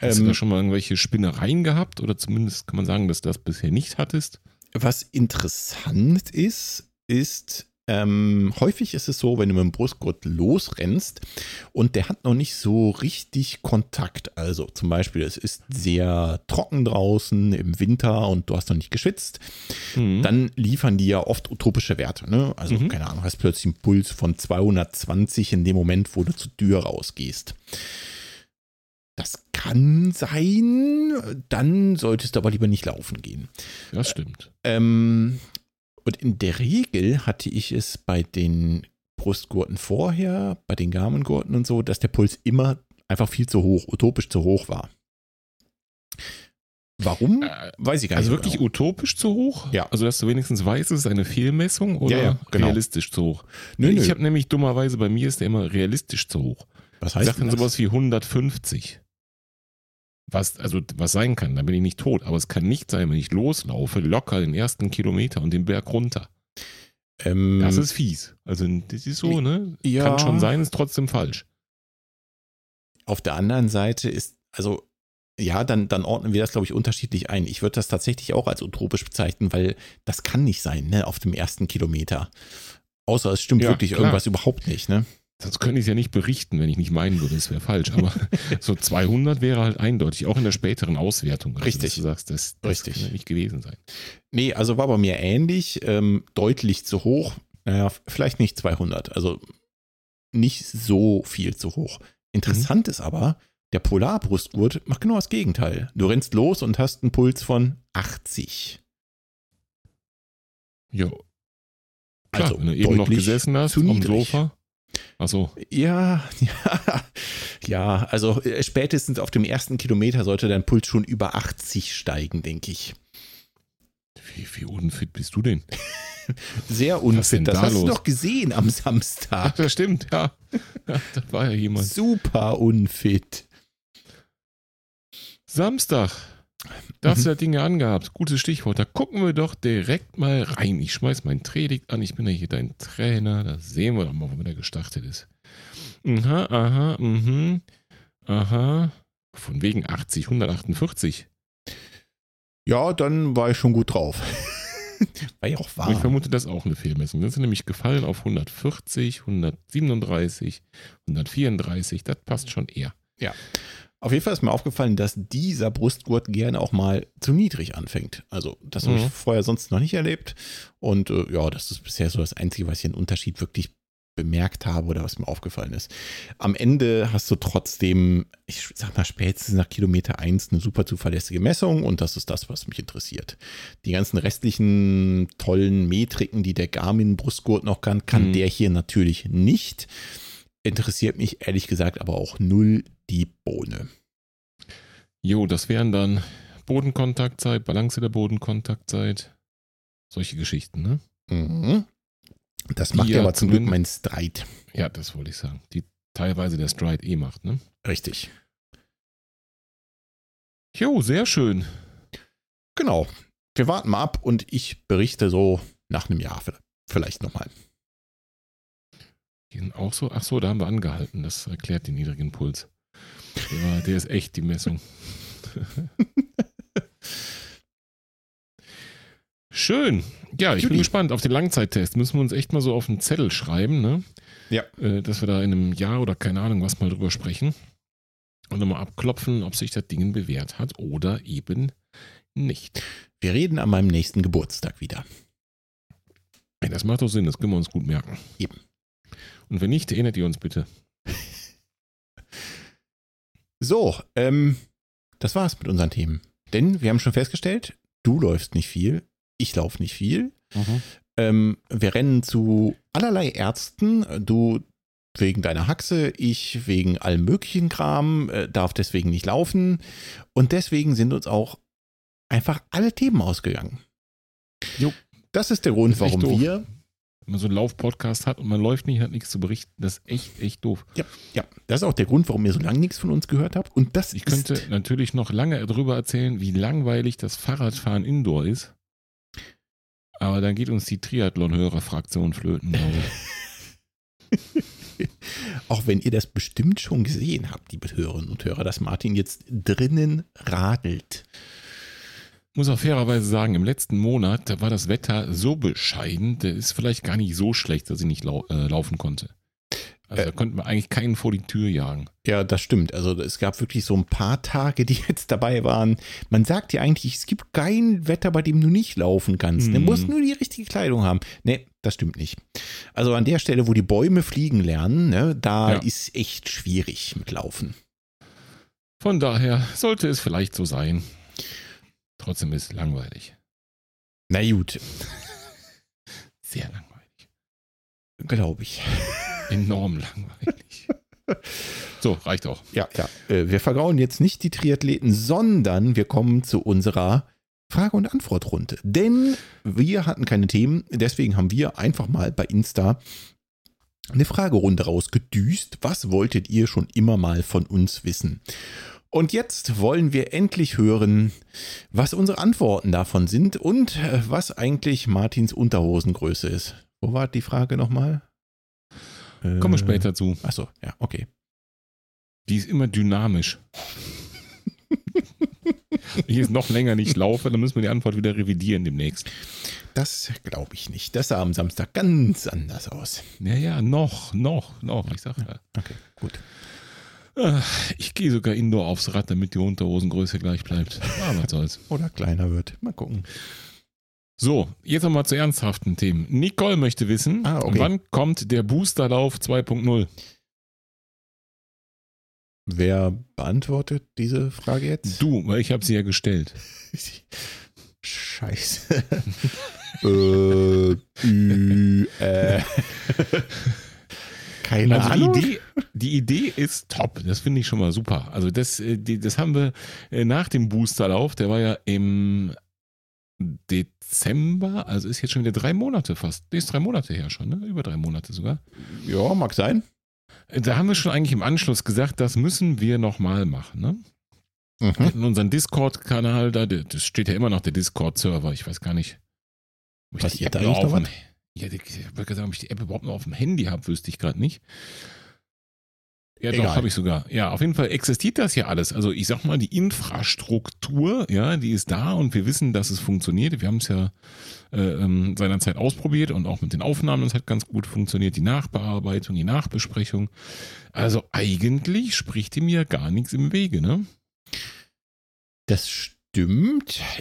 Hast ähm, du da schon mal irgendwelche Spinnereien gehabt? Oder zumindest kann man sagen, dass du das bisher nicht hattest? Was interessant ist, ist, ähm, häufig ist es so, wenn du mit dem Brustgurt losrennst und der hat noch nicht so richtig Kontakt. Also zum Beispiel, es ist sehr trocken draußen im Winter und du hast noch nicht geschwitzt, mhm. dann liefern die ja oft utopische Werte. Ne? Also mhm. keine Ahnung, hast plötzlich einen Puls von 220 in dem Moment, wo du zur Tür rausgehst. Das kann sein, dann solltest du aber lieber nicht laufen gehen. Das stimmt. Ähm, und in der Regel hatte ich es bei den Brustgurten vorher, bei den Garmengurten und so, dass der Puls immer einfach viel zu hoch, utopisch zu hoch war. Warum? Äh, Weiß ich gar also nicht. Also wirklich genau. utopisch zu hoch? Ja. Also, dass du wenigstens weißt, es ist eine Fehlmessung oder ja, ja, genau. realistisch zu hoch? Nö, ich habe nämlich dummerweise, bei mir ist der immer realistisch zu hoch. Was heißt ich sag dann sowas wie 150. Was, also, was sein kann, dann bin ich nicht tot. Aber es kann nicht sein, wenn ich loslaufe, locker den ersten Kilometer und den Berg runter. Ähm, das ist fies. Also, das ist so, ne? Ja. Kann schon sein, ist trotzdem falsch. Auf der anderen Seite ist, also ja, dann, dann ordnen wir das, glaube ich, unterschiedlich ein. Ich würde das tatsächlich auch als utopisch bezeichnen, weil das kann nicht sein, ne, auf dem ersten Kilometer. Außer es stimmt ja, wirklich klar. irgendwas überhaupt nicht, ne? Sonst könnte ich es ja nicht berichten, wenn ich nicht meinen würde, es wäre falsch. Aber so 200 wäre halt eindeutig, auch in der späteren Auswertung. Also, Richtig. du sagst, das, das Richtig. kann ja nicht gewesen sein. Nee, also war bei mir ähnlich, ähm, deutlich zu hoch. Naja, vielleicht nicht 200, also nicht so viel zu hoch. Interessant mhm. ist aber, der Polarbrustgurt macht genau das Gegenteil. Du rennst los und hast einen Puls von 80. Jo. Klar, also wenn du eben noch gesessen hast am Sofa. Achso. Ja, ja, ja, also äh, spätestens auf dem ersten Kilometer sollte dein Puls schon über 80 steigen, denke ich. Wie, wie unfit bist du denn? Sehr unfit. Das da hast los? du doch gesehen am Samstag. Das stimmt, ja. ja. Da war ja jemand. Super unfit. Samstag. Das mhm. ja Dinge angehabt. Gutes Stichwort. Da gucken wir doch direkt mal rein. Ich schmeiß mein Predigt an. Ich bin ja hier dein Trainer. Da sehen wir doch mal, wenn er gestartet ist. Aha, aha, mhm. Aha. Von wegen 80, 148. Ja, dann war ich schon gut drauf. war ja auch wahr. ich vermute, das ist auch eine Fehlmessung. Das ist nämlich gefallen auf 140, 137, 134. Das passt schon eher. Ja. Auf jeden Fall ist mir aufgefallen, dass dieser Brustgurt gerne auch mal zu niedrig anfängt. Also, das habe ich mhm. vorher sonst noch nicht erlebt. Und äh, ja, das ist bisher so das Einzige, was ich einen Unterschied wirklich bemerkt habe oder was mir aufgefallen ist. Am Ende hast du trotzdem, ich sag mal, spätestens nach Kilometer 1 eine super zuverlässige Messung und das ist das, was mich interessiert. Die ganzen restlichen tollen Metriken, die der Garmin Brustgurt noch kann, kann mhm. der hier natürlich nicht. Interessiert mich ehrlich gesagt aber auch null die Bohne. Jo, das wären dann Bodenkontaktzeit, Balance der Bodenkontaktzeit, solche Geschichten, ne? Mhm. Das macht ja aber zum Glück mein Stride. Ja, das wollte ich sagen. Die teilweise der Stride eh macht, ne? Richtig. Jo, sehr schön. Genau. Wir warten mal ab und ich berichte so nach einem Jahr vielleicht nochmal. Auch so? Ach so, da haben wir angehalten. Das erklärt den niedrigen Puls. Ja, der ist echt die Messung. Schön. Ja, ich Judy. bin gespannt auf den Langzeittest. Müssen wir uns echt mal so auf den Zettel schreiben, ne? Ja. Äh, dass wir da in einem Jahr oder keine Ahnung was mal drüber sprechen. Und nochmal abklopfen, ob sich das Ding bewährt hat oder eben nicht. Wir reden an meinem nächsten Geburtstag wieder. Ja, das macht doch Sinn, das können wir uns gut merken. Eben. Und wenn nicht, erinnert ihr uns bitte. So, ähm, das war's mit unseren Themen. Denn wir haben schon festgestellt, du läufst nicht viel, ich laufe nicht viel. Mhm. Ähm, wir rennen zu allerlei Ärzten. Du wegen deiner Haxe, ich wegen allem möglichen Kram, äh, darf deswegen nicht laufen. Und deswegen sind uns auch einfach alle Themen ausgegangen. Jo. Das ist der Grund, ist warum wir wenn man so einen Lauf-Podcast hat und man läuft nicht, hat nichts zu berichten, das ist echt, echt doof. Ja, ja. Das ist auch der Grund, warum ihr so lange nichts von uns gehört habt. Und das Ich könnte natürlich noch lange darüber erzählen, wie langweilig das Fahrradfahren Indoor ist. Aber dann geht uns die Triathlon-Hörer-Fraktion flöten, glaube ich. auch wenn ihr das bestimmt schon gesehen habt, liebe Hörerinnen und Hörer, dass Martin jetzt drinnen radelt muss auch fairerweise sagen, im letzten Monat da war das Wetter so bescheiden, der ist vielleicht gar nicht so schlecht, dass ich nicht lau äh, laufen konnte. Also äh, da konnten wir eigentlich keinen vor die Tür jagen. Ja, das stimmt. Also es gab wirklich so ein paar Tage, die jetzt dabei waren. Man sagt ja eigentlich, es gibt kein Wetter, bei dem du nicht laufen kannst. Mhm. Du musst nur die richtige Kleidung haben. Nee, das stimmt nicht. Also an der Stelle, wo die Bäume fliegen lernen, ne, da ja. ist echt schwierig mit Laufen. Von daher sollte es vielleicht so sein. Trotzdem ist es langweilig. Na gut. Sehr langweilig. Glaube ich. Enorm langweilig. So, reicht auch. Ja, ja. Äh, wir vergrauen jetzt nicht die Triathleten, sondern wir kommen zu unserer Frage- und Antwortrunde. Denn wir hatten keine Themen, deswegen haben wir einfach mal bei Insta eine Fragerunde rausgedüst. Was wolltet ihr schon immer mal von uns wissen? Und jetzt wollen wir endlich hören, was unsere Antworten davon sind und äh, was eigentlich Martins Unterhosengröße ist. Wo war die Frage nochmal? Kommen wir später zu. Achso, ja, okay. Die ist immer dynamisch. Wenn ich jetzt noch länger nicht laufe, dann müssen wir die Antwort wieder revidieren demnächst. Das glaube ich nicht. Das sah am Samstag ganz anders aus. Ja, ja, noch, noch, noch. Ich sage ja. Okay, gut. Ah, ich gehe sogar indoor aufs Rad, damit die Unterhosengröße gleich bleibt. Aber ah, was soll's. Oder kleiner wird. Mal gucken. So, jetzt nochmal zu ernsthaften Themen. Nicole möchte wissen, ah, okay. wann kommt der Boosterlauf 2.0? Wer beantwortet diese Frage jetzt? Du, weil ich habe sie ja gestellt. Scheiße. äh, äh. Keine also Ahnung. Die Idee, die Idee ist top. Das finde ich schon mal super. Also das, äh, das haben wir äh, nach dem Boosterlauf, der war ja im Dezember, also ist jetzt schon wieder drei Monate fast. Nee, ist drei Monate her schon, ne? Über drei Monate sogar. Ja, mag sein. Da haben wir schon eigentlich im Anschluss gesagt, das müssen wir nochmal machen, ne? Mhm. In unserem Discord-Kanal, da das steht ja immer noch der Discord-Server, ich weiß gar nicht. Was ihr da eigentlich noch was? Ja, ich würde sagen, ob ich die App überhaupt noch auf dem Handy habe, wüsste ich gerade nicht. Ja, Egal. doch, habe ich sogar. Ja, auf jeden Fall existiert das ja alles. Also ich sag mal, die Infrastruktur, ja, die ist da und wir wissen, dass es funktioniert. Wir haben es ja äh, ähm, seinerzeit ausprobiert und auch mit den Aufnahmen, es hat ganz gut funktioniert. Die Nachbearbeitung, die Nachbesprechung. Also eigentlich spricht ihm ja gar nichts im Wege, ne? Das stimmt.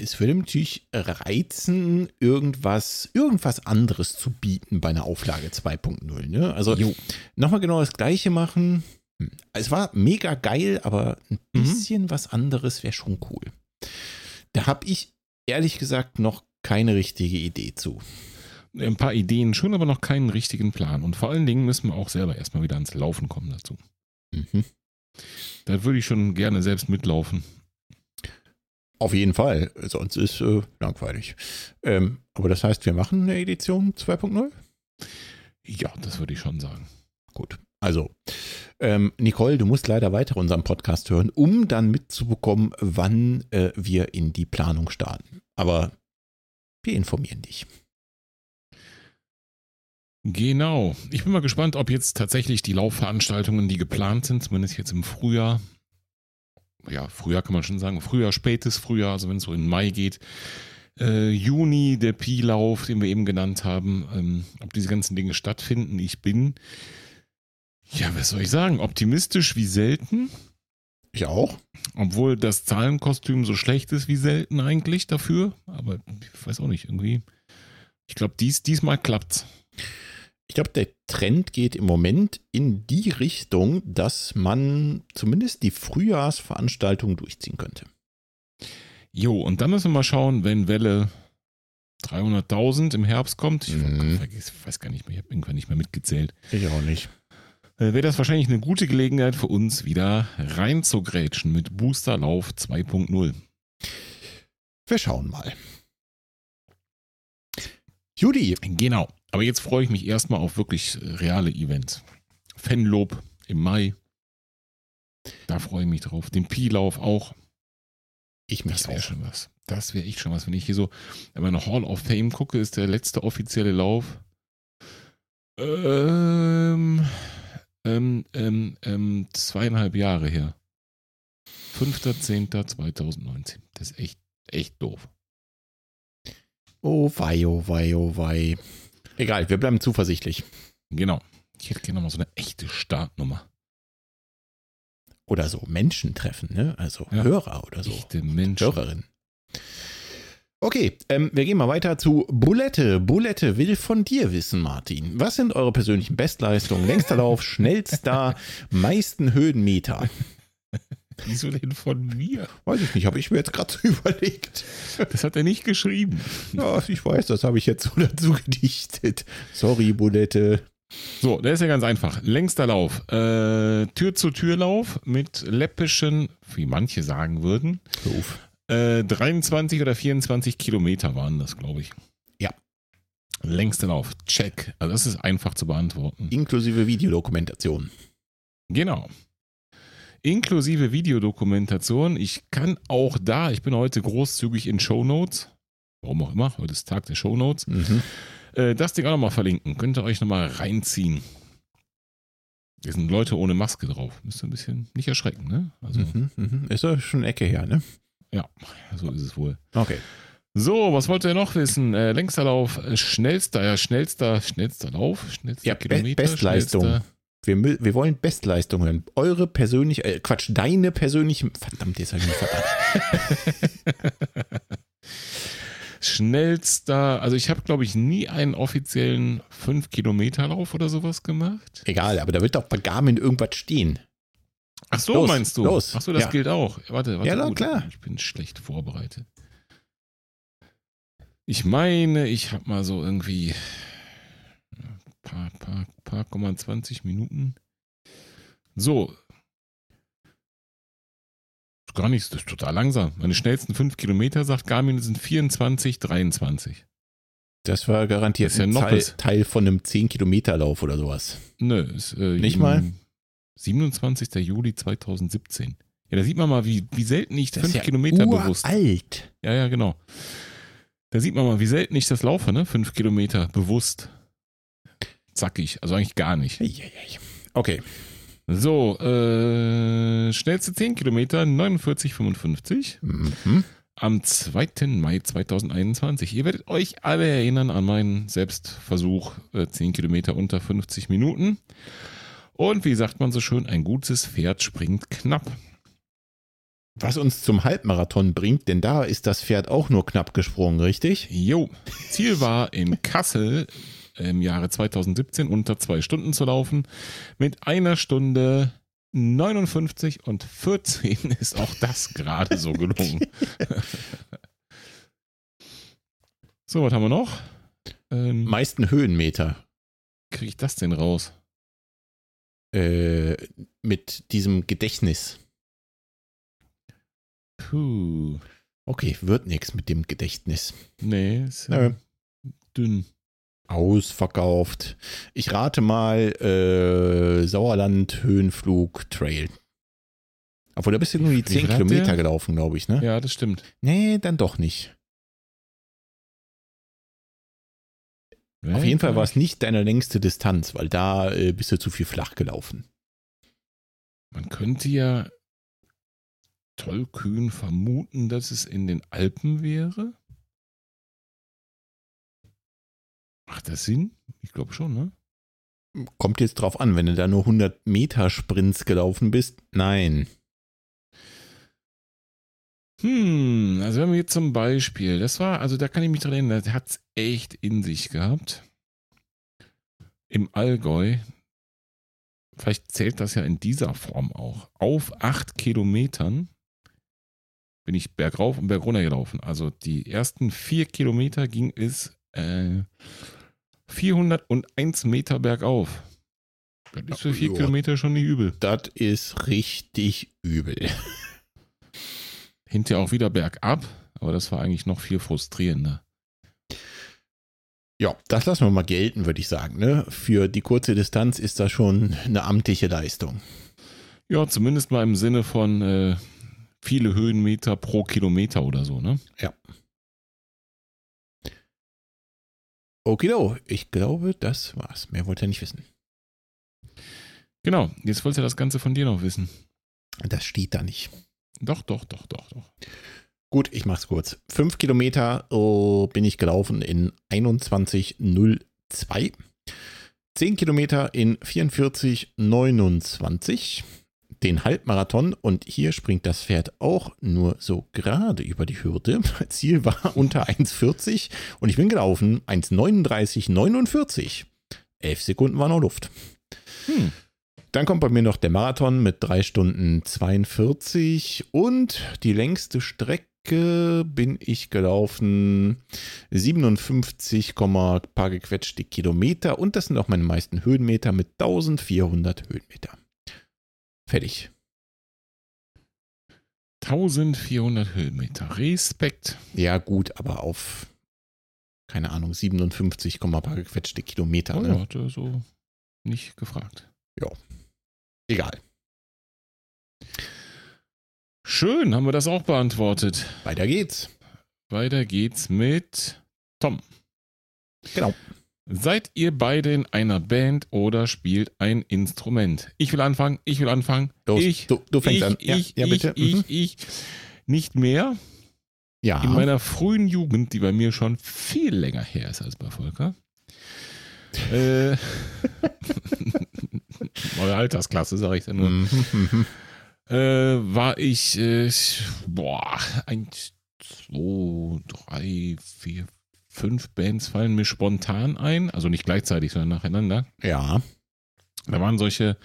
Es würde natürlich reizen, irgendwas, irgendwas anderes zu bieten bei einer Auflage 2.0. Ne? Also nochmal genau das gleiche machen es war mega geil, aber ein mhm. bisschen mhm. was anderes wäre schon cool. Da habe ich ehrlich gesagt noch keine richtige Idee zu. Ein paar Ideen schon, aber noch keinen richtigen Plan. Und vor allen Dingen müssen wir auch selber erstmal wieder ans Laufen kommen dazu. Mhm. Da würde ich schon gerne selbst mitlaufen. Auf jeden Fall, sonst ist äh, langweilig. Ähm, aber das heißt, wir machen eine Edition 2.0? Ja, das würde ich schon sagen. Gut. Also, ähm, Nicole, du musst leider weiter unseren Podcast hören, um dann mitzubekommen, wann äh, wir in die Planung starten. Aber wir informieren dich. Genau. Ich bin mal gespannt, ob jetzt tatsächlich die Laufveranstaltungen, die geplant sind, zumindest jetzt im Frühjahr, ja, Frühjahr kann man schon sagen, Frühjahr, spätes Frühjahr, also wenn es so in Mai geht, äh, Juni, der Pi-Lauf, den wir eben genannt haben, ähm, ob diese ganzen Dinge stattfinden. Ich bin ja, was soll ich sagen? Optimistisch wie selten. Ich auch. Obwohl das Zahlenkostüm so schlecht ist wie selten eigentlich dafür. Aber ich weiß auch nicht, irgendwie. Ich glaube, dies, diesmal klappt's. Ich glaube, der Trend geht im Moment in die Richtung, dass man zumindest die Frühjahrsveranstaltung durchziehen könnte. Jo, und dann müssen wir mal schauen, wenn Welle 300.000 im Herbst kommt. Ich mhm. weiß gar nicht mehr, ich habe irgendwann nicht mehr mitgezählt. Ich auch nicht. Äh, wäre das wahrscheinlich eine gute Gelegenheit für uns, wieder reinzugrätschen mit Boosterlauf 2.0. Wir schauen mal. Judy. Genau. Aber jetzt freue ich mich erstmal auf wirklich reale Events. Fanlob im Mai. Da freue ich mich drauf. Den Pi-Lauf auch. Ich mich das wäre schon was. Das wäre echt schon was. Wenn ich hier so in meine Hall of Fame gucke, ist der letzte offizielle Lauf. Ähm, ähm, ähm, ähm, zweieinhalb Jahre her. 5.10.2019. Das ist echt, echt doof. Oh wei, oh wei, oh wei. Egal, wir bleiben zuversichtlich. Genau. Ich hätte gerne mal so eine echte Startnummer. Oder so Menschen treffen, ne? Also ja. Hörer oder so. Echte Menschen. Hörerinnen. Okay, ähm, wir gehen mal weiter zu Bulette. Bulette will von dir wissen, Martin. Was sind eure persönlichen Bestleistungen? Längster Lauf, schnellster, meisten Höhenmeter? Wieso denn von mir? Weiß ich nicht, habe ich mir jetzt gerade so überlegt. Das hat er nicht geschrieben. Ja, ich weiß, das habe ich jetzt so dazu gedichtet. Sorry, Bulette. So, der ist ja ganz einfach. Längster Lauf. Äh, Tür-zu-Tür-Lauf mit läppischen, wie manche sagen würden. Äh, 23 oder 24 Kilometer waren das, glaube ich. Ja. Längster Lauf. Check. Also das ist einfach zu beantworten. Inklusive Videodokumentation. Genau. Inklusive Videodokumentation. Ich kann auch da, ich bin heute großzügig in Show Notes. Warum auch immer, heute ist Tag der Show Notes. Mhm äh, das Ding auch nochmal verlinken. Könnt ihr euch nochmal reinziehen. Hier sind Leute ohne Maske drauf. Müsst ihr ein bisschen nicht erschrecken, ne? Also, mhm, mhm. Ist ja schon eine Ecke her, ne? Ja, so ist es wohl. Okay. So, was wollt ihr noch wissen? Äh, längster Lauf, äh, schnellster, ja, schnellster, schnellster Lauf, schnellster ja, Kilometer. Bestleistung. Schnellster. Wir, wir wollen Bestleistung hören. Eure persönliche, äh, Quatsch, deine persönliche, verdammt, jetzt habe ich mich verdammt. schnellster, also ich habe, glaube ich, nie einen offiziellen 5-Kilometer-Lauf oder sowas gemacht. Egal, aber da wird doch bei Garmin irgendwas stehen. Ach so, los, meinst du? Los. Ach so, das ja. gilt auch. Warte, warte. Ja, gut. klar. Ich bin schlecht vorbereitet. Ich meine, ich habe mal so irgendwie paar, paar, paar, paar 20 Minuten. So, Gar nichts, das ist total langsam. Meine schnellsten 5 Kilometer, sagt Garmin, sind 24, 23. Das war garantiert das ist ja ein Teil, Teil, von einem 10-Kilometer-Lauf oder sowas. Nö, ist, äh, nicht mal. 27. Juli 2017. Ja, da sieht man mal, wie, wie selten ich 5 ja Kilometer bewusst. alt. Ja, ja, genau. Da sieht man mal, wie selten ich das laufe, ne? 5 Kilometer bewusst. Zackig, also eigentlich gar nicht. Okay. So, äh, schnellste 10 Kilometer 49,55. Mhm. Am 2. Mai 2021. Ihr werdet euch alle erinnern an meinen Selbstversuch, äh, 10 Kilometer unter 50 Minuten. Und wie sagt man so schön, ein gutes Pferd springt knapp. Was uns zum Halbmarathon bringt, denn da ist das Pferd auch nur knapp gesprungen, richtig? Jo. Ziel war in Kassel im Jahre 2017 unter zwei Stunden zu laufen. Mit einer Stunde 59 und 14 ist auch das gerade so gelungen. so, was haben wir noch? Ähm, Meisten Höhenmeter. Kriege ich das denn raus? Äh, mit diesem Gedächtnis. Puh. Okay, wird nichts mit dem Gedächtnis. Nee, ist ja dünn ausverkauft. Ich rate mal äh, Sauerland Höhenflug Trail. Obwohl, da bist du nur die 10 Kilometer gelaufen, glaube ich, ne? Ja, das stimmt. Nee, dann doch nicht. Nee, Auf jeden Fall war es nicht deine längste Distanz, weil da äh, bist du zu viel flach gelaufen. Man könnte ja tollkühn vermuten, dass es in den Alpen wäre. Macht das Sinn? Ich glaube schon, ne? Kommt jetzt drauf an, wenn du da nur 100 Meter Sprints gelaufen bist. Nein. Hm, also wenn wir jetzt zum Beispiel, das war, also da kann ich mich dran erinnern, der hat es echt in sich gehabt. Im Allgäu, vielleicht zählt das ja in dieser Form auch, auf 8 Kilometern bin ich bergauf und bergunter gelaufen. Also die ersten vier Kilometer ging es äh, 401 Meter bergauf. Das ist für vier jo, Kilometer schon nicht übel. Das ist richtig übel. Hinterher auch wieder bergab, aber das war eigentlich noch viel frustrierender. Ja, das lassen wir mal gelten, würde ich sagen. Ne? Für die kurze Distanz ist das schon eine amtliche Leistung. Ja, zumindest mal im Sinne von äh, viele Höhenmeter pro Kilometer oder so, ne? Ja. Okido, ich glaube, das war's. Mehr wollte er nicht wissen. Genau, jetzt wollte er das Ganze von dir noch wissen. Das steht da nicht. Doch, doch, doch, doch, doch. Gut, ich mach's kurz. Fünf Kilometer oh, bin ich gelaufen in 21,02. Zehn Kilometer in 44,29 den Halbmarathon und hier springt das Pferd auch nur so gerade über die Hürde. Ziel war unter 1,40 und ich bin gelaufen 1,39,49. Elf Sekunden war noch Luft. Hm. Dann kommt bei mir noch der Marathon mit 3 Stunden 42 und die längste Strecke Strecke bin ich gelaufen 57, paar gequetschte Kilometer und das sind auch meine meisten Höhenmeter mit 1400 Höhenmeter. Fertig. 1400 Höhenmeter. Respekt. Ja, gut, aber auf, keine Ahnung, 57, paar gequetschte Kilometer. Oh, ne? hat er so nicht gefragt. Ja. Egal. Schön, haben wir das auch beantwortet. Weiter geht's. Weiter geht's mit Tom. Genau. Seid ihr beide in einer Band oder spielt ein Instrument? Ich will anfangen, ich will anfangen. Los, ich, du, du fängst ich, an. Ich, ja, bitte. ich, Mhm. ich, ich. Nicht mehr. ja. In meiner frühen Jugend, die bei mir schon viel länger her ist als bei Volker. äh, neue Altersklasse, sage ich dann nur. Mhm, äh, war ich, äh, boah, eins, zwei, drei, vier, fünf Bands fallen mir spontan ein. Also nicht gleichzeitig, sondern nacheinander. Ja. Da waren solche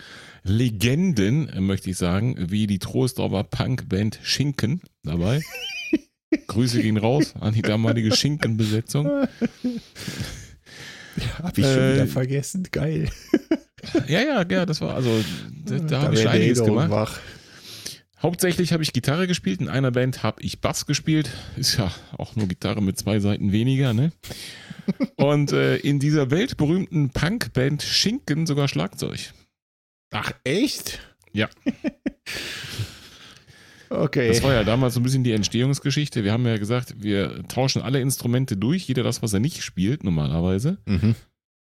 Legenden, äh, möchte ich sagen, wie die Troisdorfer Punkband Schinken dabei. Grüße gehen raus an die damalige Schinkenbesetzung. Hab ich schon Äh, wieder vergessen. Geil. Ja, ja, ja, das war also, da, da habe ich schon einiges gemacht. wach. Hauptsächlich habe ich Gitarre gespielt. In einer Band habe ich Bass gespielt. Ist ja auch nur Gitarre mit zwei Seiten weniger, ne? Und äh, in dieser weltberühmten Punkband Schinken sogar Schlagzeug. Ach, echt? Ja. Okay. Das war ja damals so ein bisschen die Entstehungsgeschichte. Wir haben ja gesagt, wir tauschen alle Instrumente durch, jeder das, was er nicht spielt, normalerweise. mhm.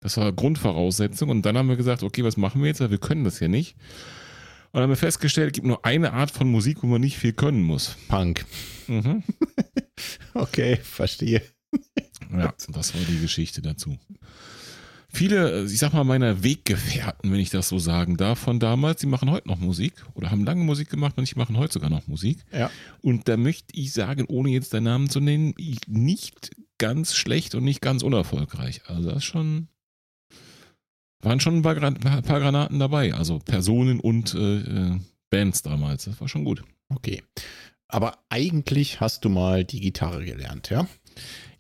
Das war Grundvoraussetzung. Und dann haben wir gesagt, okay, was machen wir jetzt? Wir können das ja nicht. Und haben wir festgestellt, es gibt nur eine Art von Musik, wo man nicht viel können muss. Punk. Mhm. Okay, verstehe. Ja, das war die Geschichte dazu. Viele, ich sag mal, meiner Weggefährten, wenn ich das so sagen darf, von damals, die machen heute noch Musik oder haben lange Musik gemacht und die machen heute sogar noch Musik. Ja. Und da möchte ich sagen, ohne jetzt deinen Namen zu nennen, ich- nicht ganz schlecht und nicht ganz unerfolgreich. Also das ist schon, waren schon ein paar, paar Granaten dabei. Also Personen und äh, äh, Bands damals. Das war schon gut. Okay. Aber eigentlich hast du mal die Gitarre gelernt, ja?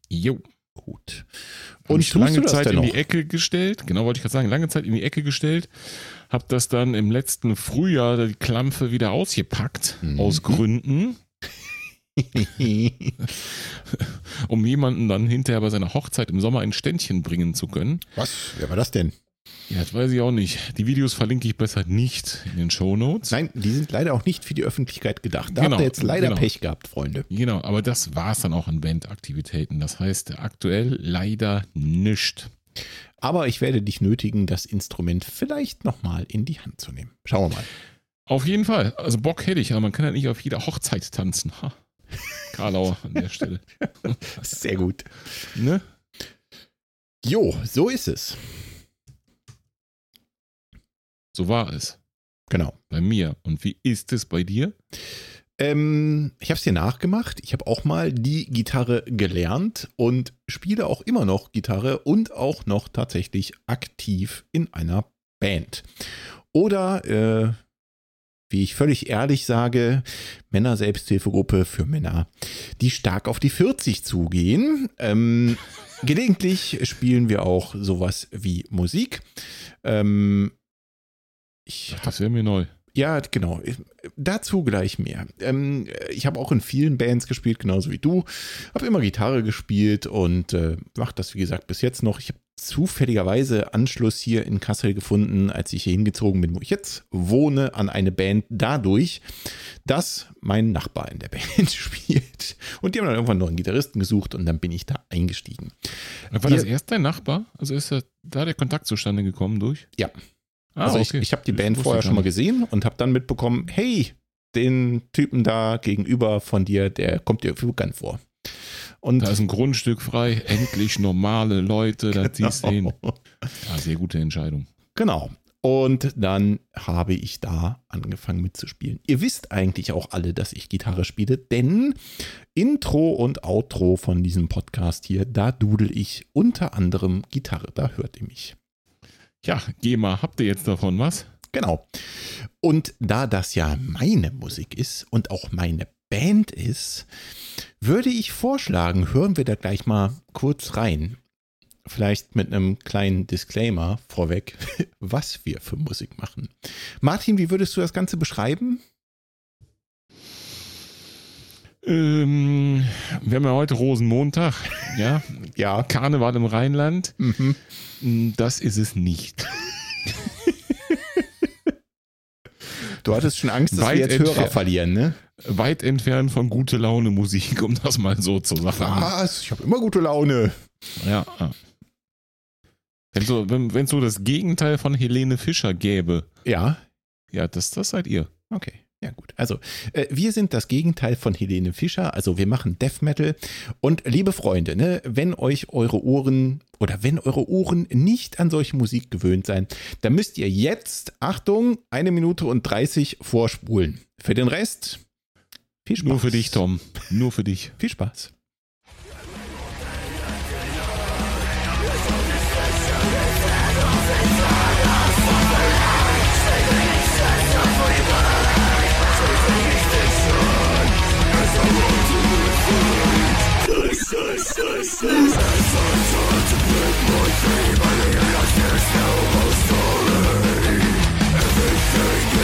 Jo. Gut. Und ich lange Zeit in die? Ecke gestellt, genau wollte ich gerade sagen, lange Zeit in die Ecke gestellt, habe das dann im letzten Frühjahr die Klampfe wieder ausgepackt, Mhm. aus Gründen, um jemanden dann hinterher bei seiner Hochzeit im Sommer ein Ständchen bringen zu können. Was? Wer war das denn? Ja, das weiß ich auch nicht. Die Videos verlinke ich besser nicht in den Shownotes. Nein, die sind leider auch nicht für die Öffentlichkeit gedacht. Da Genau, habt ihr jetzt leider genau. Pech gehabt, Freunde. Genau, aber das war es dann auch an Bandaktivitäten. Das heißt, aktuell leider nichts. Aber ich werde dich nötigen, das Instrument vielleicht nochmal in die Hand zu nehmen. Schauen wir mal. Auf jeden Fall. Also Bock hätte ich, aber man kann ja nicht auf jeder Hochzeit tanzen. Ha. Karlauer an der Stelle. Sehr gut. Ne? Jo, so ist es. So war es. Genau. Bei mir. Und wie ist es bei dir? Ähm, ich habe es dir nachgemacht. Ich habe auch mal die Gitarre gelernt und spiele auch immer noch Gitarre und auch noch tatsächlich aktiv in einer Band. Oder, äh, wie ich völlig ehrlich sage, Männer-Selbsthilfegruppe für Männer, die stark auf die 40 zugehen. Ähm, gelegentlich spielen wir auch sowas wie Musik. Ähm, ich Das wäre mir neu. ja, genau. Dazu gleich mehr. Ähm, ich habe auch in vielen Bands gespielt, genauso wie du. Habe immer Gitarre gespielt und äh, mache das, wie gesagt, bis jetzt noch. Ich habe zufälligerweise Anschluss hier in Kassel gefunden, als ich hier hingezogen bin, wo ich jetzt wohne, an eine Band dadurch, dass mein Nachbar in der Band spielt. Und die haben dann irgendwann noch einen Gitarristen gesucht und dann bin ich da eingestiegen. War das erst dein Nachbar? Also ist da der Kontakt zustande gekommen durch? Ja. Ah, also okay. ich, ich habe die Band vorher schon mal gesehen und habe dann mitbekommen, hey, den Typen da gegenüber von dir, der kommt dir irgendwie bekannt vor. Und Da ist ein Grundstück frei, endlich normale Leute, da ziehst du hin. Ah, sehr gute Entscheidung. Genau. Und dann habe ich da angefangen mitzuspielen. Ihr wisst eigentlich auch alle, dass ich Gitarre spiele, denn Intro und Outro von diesem Podcast hier, da dudel ich unter anderem Gitarre. Da hört ihr mich. Ja, GEMA, habt ihr jetzt davon was? Genau. Und da das ja meine Musik ist und auch meine Band ist, würde ich vorschlagen, hören wir da gleich mal kurz rein. Vielleicht mit einem kleinen Disclaimer vorweg, was wir für Musik machen. Martin, wie würdest du das Ganze beschreiben? Ähm, wir haben ja heute Rosenmontag, ja. ja. Karneval im Rheinland. Mhm. Das ist es nicht. Du hattest schon Angst, dass weit wir jetzt Hörer verlieren, ne? Weit entfernt von gute Laune Musik, um das mal so zu sagen. Was? Ich habe immer gute Laune. Ja. Wenn so, wenn, wenn so das Gegenteil von Helene Fischer gäbe. Ja. Ja, das, das seid ihr. Okay. Ja gut, also äh, wir sind das Gegenteil von Helene Fischer, also wir machen Death Metal und liebe Freunde, ne, wenn euch eure Ohren oder wenn eure Ohren nicht an solche Musik gewöhnt sein, dann müsst ihr jetzt, Achtung, eine Minute und 30 vorspulen. Für den Rest, viel Spaß. Nur für dich, Tom. Nur für dich. viel Spaß. Everything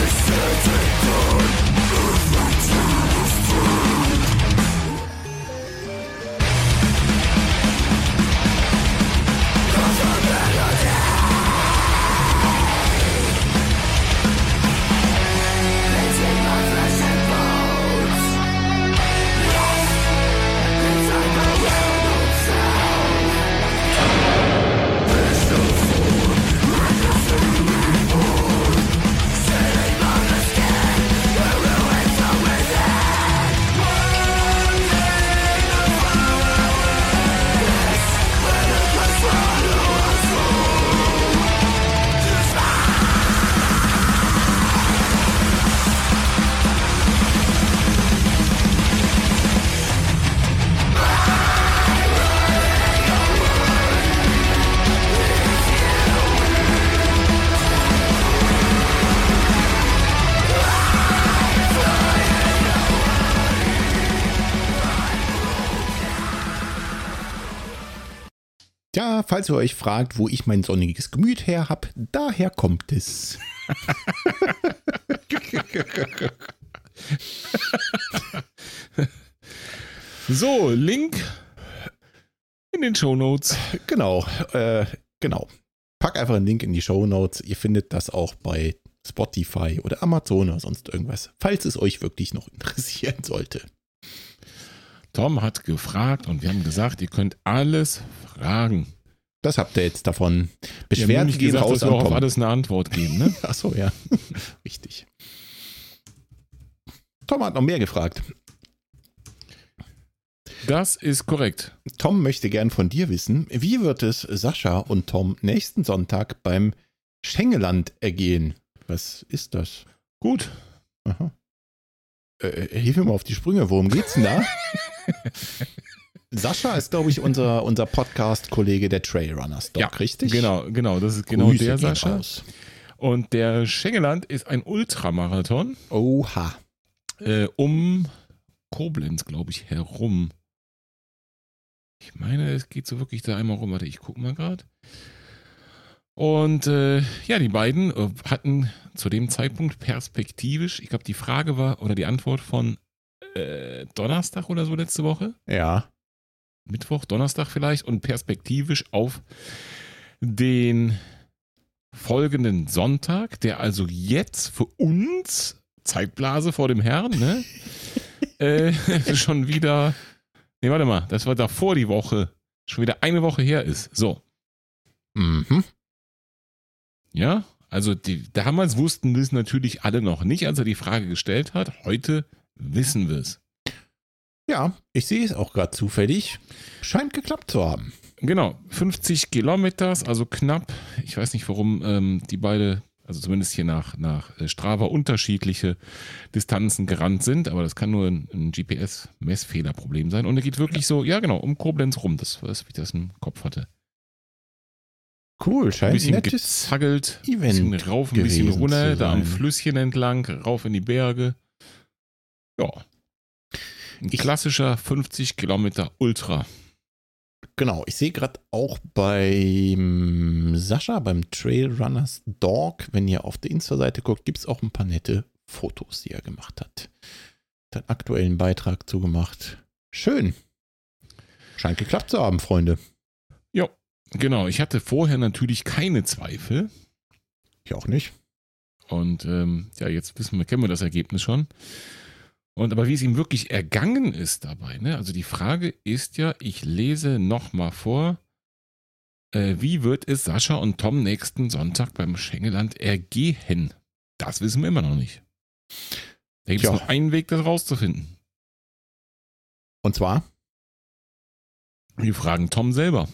is said and done falls ihr euch fragt, wo ich mein sonniges Gemüt her habe, daher kommt es. so, Link in den Show Notes. Genau, äh, genau. Pack einfach einen Link in die Show Notes. Ihr findet das auch bei Spotify oder Amazon oder sonst irgendwas, falls es euch wirklich noch interessieren sollte. Tom hat gefragt und wir haben gesagt, ihr könnt alles fragen. Das habt ihr jetzt davon. Beschwerden ja, gehen gesagt, raus dass wir auf alles eine Antwort geben, ne? Achso, ja. Richtig. Tom hat noch mehr gefragt. Das ist korrekt. Tom möchte gern von dir wissen, wie wird es Sascha und Tom nächsten Sonntag beim Schengeland ergehen? Was ist das? Gut. Aha. Äh, äh hilf mir mal auf die Sprünge, worum geht's denn da? Sascha ist, glaube ich, unser, unser Podcast-Kollege der Trailrunners, ja, richtig? Genau, genau, das ist genau Grüße der Sascha. Raus. Und der Schengeland ist ein Ultramarathon. Oha. Äh, um Koblenz, glaube ich, herum. Ich meine, es geht so wirklich da einmal rum. Warte, ich gucke mal gerade. Und äh, ja, die beiden äh, hatten zu dem Zeitpunkt perspektivisch, ich glaube, die Frage war oder die Antwort von äh, Donnerstag oder so letzte Woche. Ja. Mittwoch, Donnerstag vielleicht und perspektivisch auf den folgenden Sonntag, der also jetzt für uns, Zeitblase vor dem Herrn, ne? äh, schon wieder, nee, warte mal, das war davor die Woche, schon wieder eine Woche her ist. So. Mhm. Ja, also die, damals wussten wir es natürlich alle noch nicht, als er die Frage gestellt hat. Heute wissen wir es. Ja, ich sehe es auch gerade zufällig. Scheint geklappt zu haben. Genau, 50 Kilometer, also knapp. Ich weiß nicht, warum ähm, die beide, also zumindest hier nach, nach äh, Strava, unterschiedliche Distanzen gerannt sind, aber das kann nur ein, ein GPS-Messfehlerproblem sein. Und er geht wirklich so, ja genau, um Koblenz rum, das was ich das im Kopf hatte. Cool, scheint ein bisschen gezaggelt, Event ein bisschen rauf, ein bisschen runter, da am Flüsschen entlang, rauf in die Berge. Ja. Ein klassischer 50 Kilometer Ultra. Genau, ich sehe gerade auch beim Sascha, beim Trailrunners Dog, wenn ihr auf der Insta-Seite guckt, gibt es auch ein paar nette Fotos, die er gemacht hat. Hat einen aktuellen Beitrag zugemacht. Schön. Scheint geklappt zu haben, Freunde. Ja, genau. Ich hatte vorher natürlich keine Zweifel. Ich auch nicht. Und ähm, ja, jetzt wissen wir, kennen wir das Ergebnis schon. Und aber wie es ihm wirklich ergangen ist dabei, ne? Also die Frage ist ja, ich lese nochmal vor, äh, wie wird es Sascha und Tom nächsten Sonntag beim Schengeland ergehen? Das wissen wir immer noch nicht. Da gibt es nur einen Weg, das rauszufinden. Und zwar? Wir fragen Tom selber.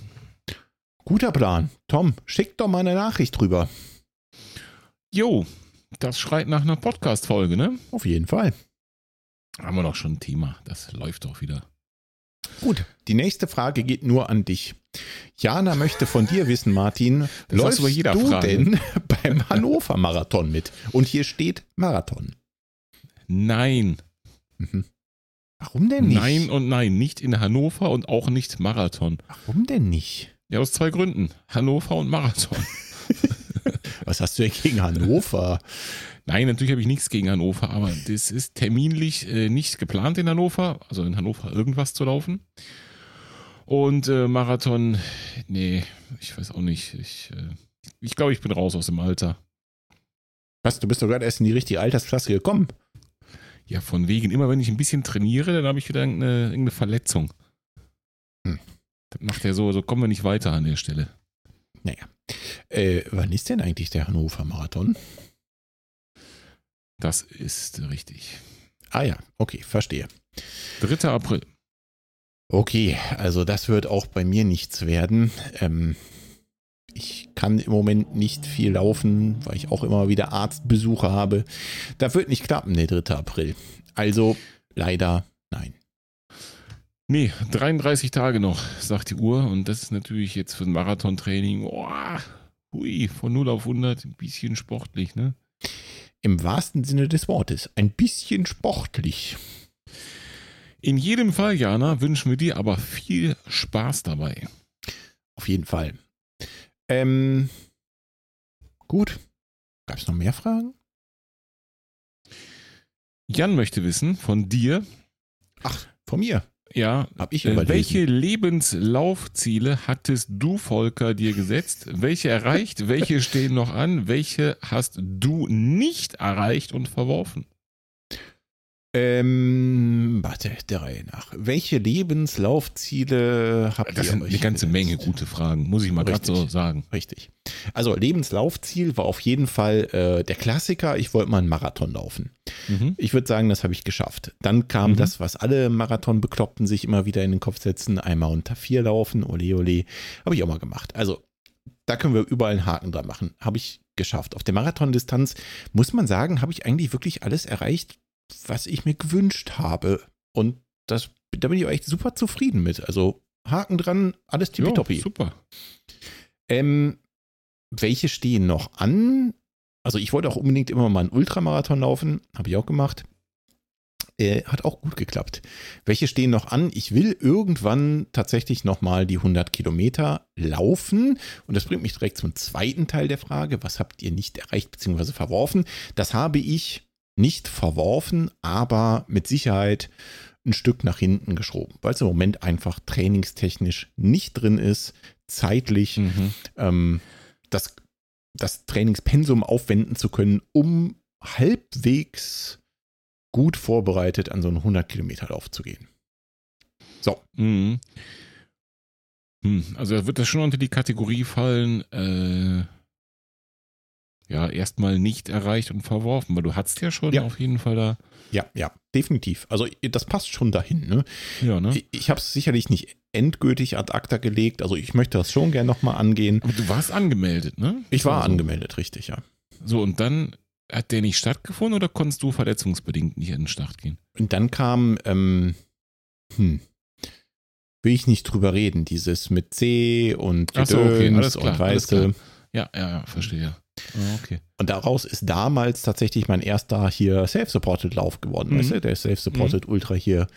Guter Plan. Tom, schick doch mal eine Nachricht drüber. Jo, das schreit nach einer Podcast-Folge, ne? Auf jeden Fall. Haben wir doch schon ein Thema. Das läuft doch wieder. Gut, die nächste Frage geht nur an dich. Jana möchte von dir wissen, Martin, das läufst du Frage. denn beim Hannover Marathon mit? Und hier steht Marathon. Nein. Mhm. Warum denn nicht? Nein und nein, nicht in Hannover und auch nicht Marathon. Warum denn nicht? Ja, aus zwei Gründen. Hannover und Marathon. Was hast du denn gegen Hannover? Nein, natürlich habe ich nichts gegen Hannover, aber das ist terminlich äh, nicht geplant in Hannover, also in Hannover irgendwas zu laufen. Und äh, Marathon, nee, ich weiß auch nicht. Ich, äh, ich glaube, ich bin raus aus dem Alter. Was, du bist doch gerade erst in die richtige Altersklasse gekommen. Ja, von wegen, immer wenn ich ein bisschen trainiere, dann habe ich wieder irgendeine, irgendeine Verletzung. Hm. Das macht ja so, so kommen wir nicht weiter an der Stelle. Naja. Äh, wann ist denn eigentlich der Hannover Marathon? Das ist richtig. Ah ja, okay, verstehe. 3. April. Okay, also das wird auch bei mir nichts werden. Ähm, ich kann im Moment nicht viel laufen, weil ich auch immer wieder Arztbesuche habe. Da wird nicht klappen, der 3. April. Also leider nein. Nee, 33 Tage noch, sagt die Uhr. Und das ist natürlich jetzt für ein Marathontraining, oh, hui, von 0 auf 100 ein bisschen sportlich, ne? Im wahrsten Sinne des Wortes. Ein bisschen sportlich. In jedem Fall, Jana, wünschen wir dir aber viel Spaß dabei. Auf jeden Fall. Ähm, gut. Gab es noch mehr Fragen? Jan möchte wissen von dir. Ach, von mir. Ja, hab ich äh, welche Lebenslaufziele hattest du, Volker, dir gesetzt? Welche erreicht? welche stehen noch an? Welche hast du nicht erreicht und verworfen? Ähm, warte, der Reihe nach. Welche Lebenslaufziele habt das ihr? Das sind eine ganze Menge gute Fragen, muss ich mal gerade so sagen. Richtig. Also Lebenslaufziel war auf jeden Fall äh, der Klassiker. Ich wollte mal einen Marathon laufen. Mhm. Ich würde sagen, das habe ich geschafft. Dann kam mhm. das, was alle Marathon-Bekloppten sich immer wieder in den Kopf setzen: einmal unter vier laufen, ole ole. Habe ich auch mal gemacht. Also da können wir überall einen Haken dran machen. Habe ich geschafft. Auf der Marathondistanz muss man sagen, habe ich eigentlich wirklich alles erreicht, was ich mir gewünscht habe. Und das, da bin ich auch echt super zufrieden mit. Also Haken dran, alles tippitoppi. super. Ähm, welche stehen noch an? Also ich wollte auch unbedingt immer mal einen Ultramarathon laufen, habe ich auch gemacht. Äh, hat auch gut geklappt. Welche stehen noch an? Ich will irgendwann tatsächlich nochmal die 100 Kilometer laufen. Und das bringt mich direkt zum zweiten Teil der Frage. Was habt ihr nicht erreicht bzw. verworfen? Das habe ich nicht verworfen, aber mit Sicherheit ein Stück nach hinten geschoben, weil es im Moment einfach trainingstechnisch nicht drin ist, zeitlich mhm. ähm, das, das Trainingspensum aufwenden zu können, um halbwegs gut vorbereitet an so einen 100 Kilometer Lauf zu gehen. So. Mhm. Hm, also wird das schon unter die Kategorie fallen, äh, ja, erstmal nicht erreicht und verworfen, weil du hattest ja schon ja. auf jeden Fall da. Ja, ja, definitiv. Also das passt schon dahin. Ne? Ja, ne? Ich, ich habe es sicherlich nicht endgültig ad acta gelegt. Also ich möchte das schon gerne nochmal angehen. Aber du warst angemeldet, ne? Ich war also. angemeldet, richtig, ja. So, und dann hat der nicht stattgefunden oder konntest du verletzungsbedingt nicht in den Start gehen? Und dann kam, ähm, hm, will ich nicht drüber reden, dieses mit C und Gedöns so, okay, alles klar, und weißt du. Ja, ja, ja, verstehe. Ah, okay. Und daraus ist damals tatsächlich mein erster hier Self-Supported Lauf geworden. Mhm. Weißt du? Der Self-Supported mhm. Ultra hier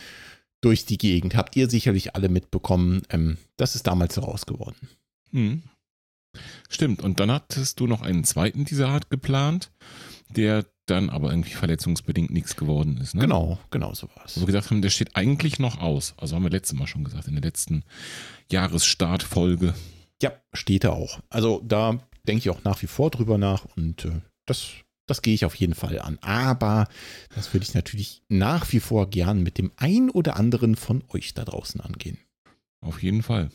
durch die Gegend. Habt ihr sicherlich alle mitbekommen. Ähm, das ist damals so raus geworden. Mhm. Stimmt. Und dann hattest du noch einen zweiten dieser Art geplant, der dann aber irgendwie verletzungsbedingt nichts geworden ist. Ne? Genau, genau so war es. Wo wir gesagt haben, der steht eigentlich noch aus. Also haben wir letztes Mal schon gesagt, in der letzten Jahresstartfolge. Ja, steht er auch. Also da denke ich auch nach wie vor drüber nach und äh, das, das gehe ich auf jeden Fall an. Aber das würde ich natürlich nach wie vor gern mit dem ein oder anderen von euch da draußen angehen. Auf jeden Fall.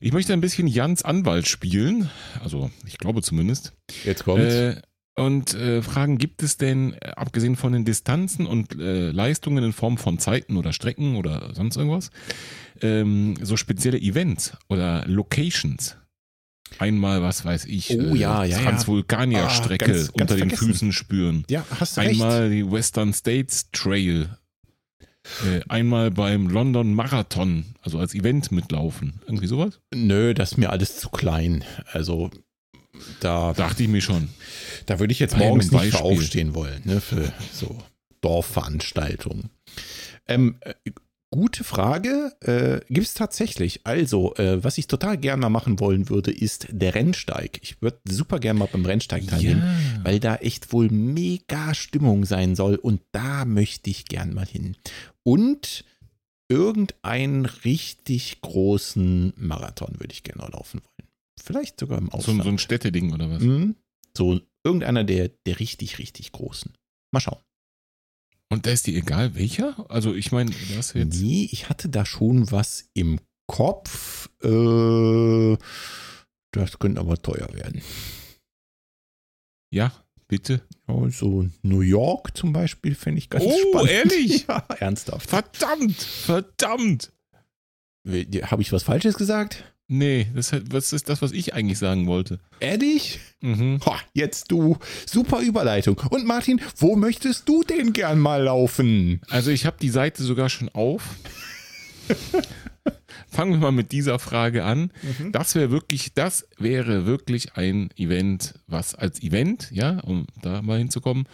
Ich möchte ein bisschen Jans Anwalt spielen. Also, ich glaube zumindest. Jetzt kommt's. Äh, und äh, fragen, gibt es denn, äh, abgesehen von den Distanzen und äh, Leistungen in Form von Zeiten oder Strecken oder sonst irgendwas, ähm, so spezielle Events oder Locations? Einmal, was weiß ich, oh, ja, ja, Transvulkanier-Strecke ah, unter den vergessen. Füßen spüren. Ja, hast du Einmal recht. die Western States Trail. Äh, einmal beim London Marathon, also als Event mitlaufen. Irgendwie sowas? Nö, das ist mir alles zu klein. Also da dachte ich mir schon. Da würde ich jetzt morgens nicht für aufstehen wollen, ne, für so Dorfveranstaltungen. Ähm, äh, gute Frage. Äh, Gibt es tatsächlich. Also, äh, was ich total gerne mal machen wollen würde, ist der Rennsteig. Ich würde super gerne mal beim Rennsteig teilnehmen, ja. weil da echt wohl mega Stimmung sein soll und da möchte ich gern mal hin. Und irgendeinen richtig großen Marathon würde ich gerne laufen wollen. Vielleicht sogar im Ausland. So, so ein Städteding oder was? Mhm. So irgendeiner der, der richtig, richtig großen. Mal schauen. Und da ist dir egal welcher? Also ich meine, das jetzt. Nee, ich hatte da schon was im Kopf. Äh, das könnte aber teuer werden. Ja, bitte. Also New York zum Beispiel fände ich ganz oh, spannend. Oh, ehrlich? Ja, ernsthaft. Verdammt, verdammt. Habe ich was Falsches gesagt? Nee, das, was ist das, was ich eigentlich sagen wollte. Ehrlich? Mhm. Ha, jetzt du. Super Überleitung. Und Martin, wo möchtest du denn gern mal laufen? Also ich habe die Seite sogar schon auf. Fangen wir mal mit dieser Frage an. Mhm. Das wäre wirklich, das wäre wirklich ein Event, was als Event, ja, um da mal hinzukommen,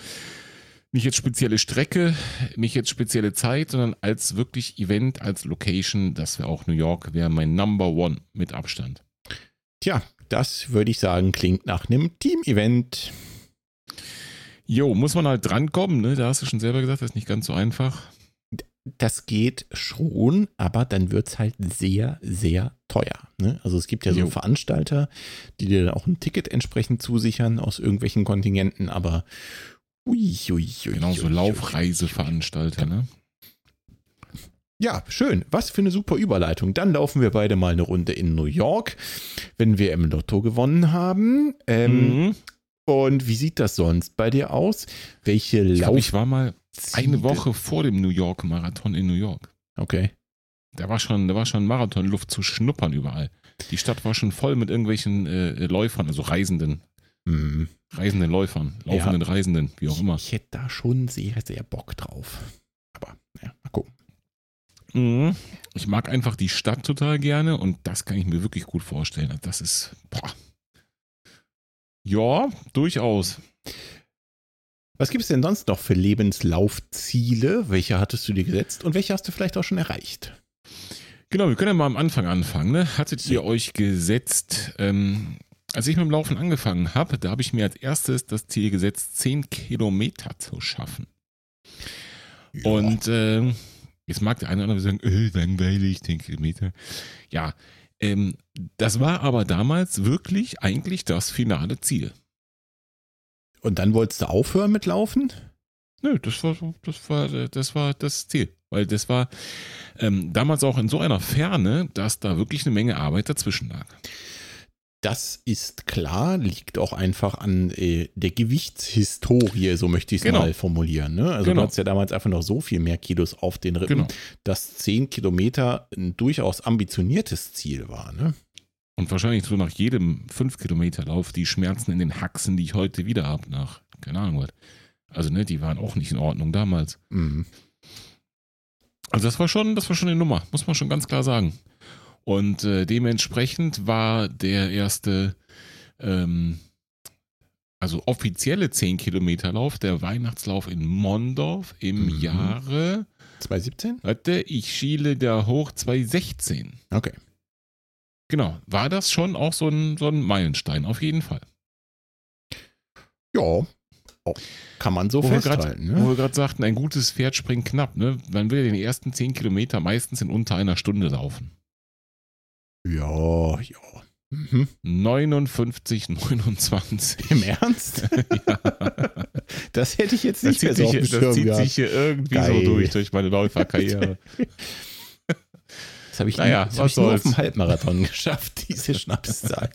nicht jetzt spezielle Strecke, nicht jetzt spezielle Zeit, sondern als wirklich Event, als Location, das wäre auch New York, wäre mein Number One mit Abstand. Tja, das würde ich sagen, klingt nach einem Team-Event. Jo, muss man halt drankommen, ne? Da hast du schon selber gesagt, das ist nicht ganz so einfach. Das geht schon, aber dann wird es halt sehr, sehr teuer. Ne? Also es gibt ja so jo. Veranstalter, die dir dann auch ein Ticket entsprechend zusichern aus irgendwelchen Kontingenten, aber Ui, ui, ui, genau, so Laufreiseveranstalter, ne? Ja, schön. Was für eine super Überleitung. Dann laufen wir beide mal eine Runde in New York, wenn wir im Lotto gewonnen haben. Ähm, mhm. Und wie sieht das sonst bei dir aus? Welche ich Lauf? Glaub, ich war mal eine Woche vor dem New York Marathon in New York. Okay. Da war schon, da war schon Marathonluft zu schnuppern überall. Die Stadt war schon voll mit irgendwelchen äh, Läufern, also Reisenden. Mhm. Reisenden Läufern, laufenden ja, Reisenden, wie auch immer. Ich, ich hätte da schon sehr, sehr Bock drauf. Aber, ja, mal gucken. Mhm. Ich mag einfach die Stadt total gerne und das kann ich mir wirklich gut vorstellen. Das ist, boah. Ja, durchaus. Was gibt es denn sonst noch für Lebenslaufziele? Welche hattest du dir gesetzt und welche hast du vielleicht auch schon erreicht? Genau, wir können ja mal am Anfang anfangen. Ne? Hattet ihr euch gesetzt, ähm, als ich mit dem Laufen angefangen habe, da habe ich mir als erstes das Ziel gesetzt, 10 Kilometer zu schaffen. Ja. Und äh, jetzt mag der eine oder andere sagen, äh, langweilig, 10 Kilometer. Ja, ähm, das war aber damals wirklich eigentlich das finale Ziel. Und dann wolltest du aufhören mit Laufen? Nö, das war, das war, das war das Ziel. Weil das war ähm, damals auch in so einer Ferne, dass da wirklich eine Menge Arbeit dazwischen lag. Das ist klar, liegt auch einfach an äh, der Gewichtshistorie, so möchte ich es genau. mal formulieren. Ne? Also genau. du hattest ja damals einfach noch so viel mehr Kilos auf den Rippen, genau. dass 10 Kilometer ein durchaus ambitioniertes Ziel war. Ne? Und wahrscheinlich so nach jedem 5 Kilometer Lauf die Schmerzen in den Haxen, die ich heute wieder habe, nach, keine Ahnung was. Also, ne, die waren auch nicht in Ordnung damals. Mhm. Also das war schon, das war schon eine Nummer, muss man schon ganz klar sagen. Und äh, dementsprechend war der erste, ähm, also offizielle 10 Kilometer Lauf, der Weihnachtslauf in Mondorf im mhm. Jahre 2017? Warte, ich schiele da hoch 2016. Okay. Genau. War das schon auch so ein, so ein Meilenstein, auf jeden Fall. Ja, oh, kann man so wo festhalten. Wir grad, ne? Wo wir gerade sagten, ein gutes Pferd springt knapp. Ne? Man will ja den ersten 10 Kilometer meistens in unter einer Stunde laufen. Ja, ja. Mhm. 59, 29. Im Ernst? ja. Das hätte ich jetzt nicht das mehr so sich, Das zieht gehabt. sich hier irgendwie Geil. so durch, durch meine Läuferkarriere. Das habe ich, naja, das hab ich nur auf dem Halbmarathon geschafft, diese Schnapszahl.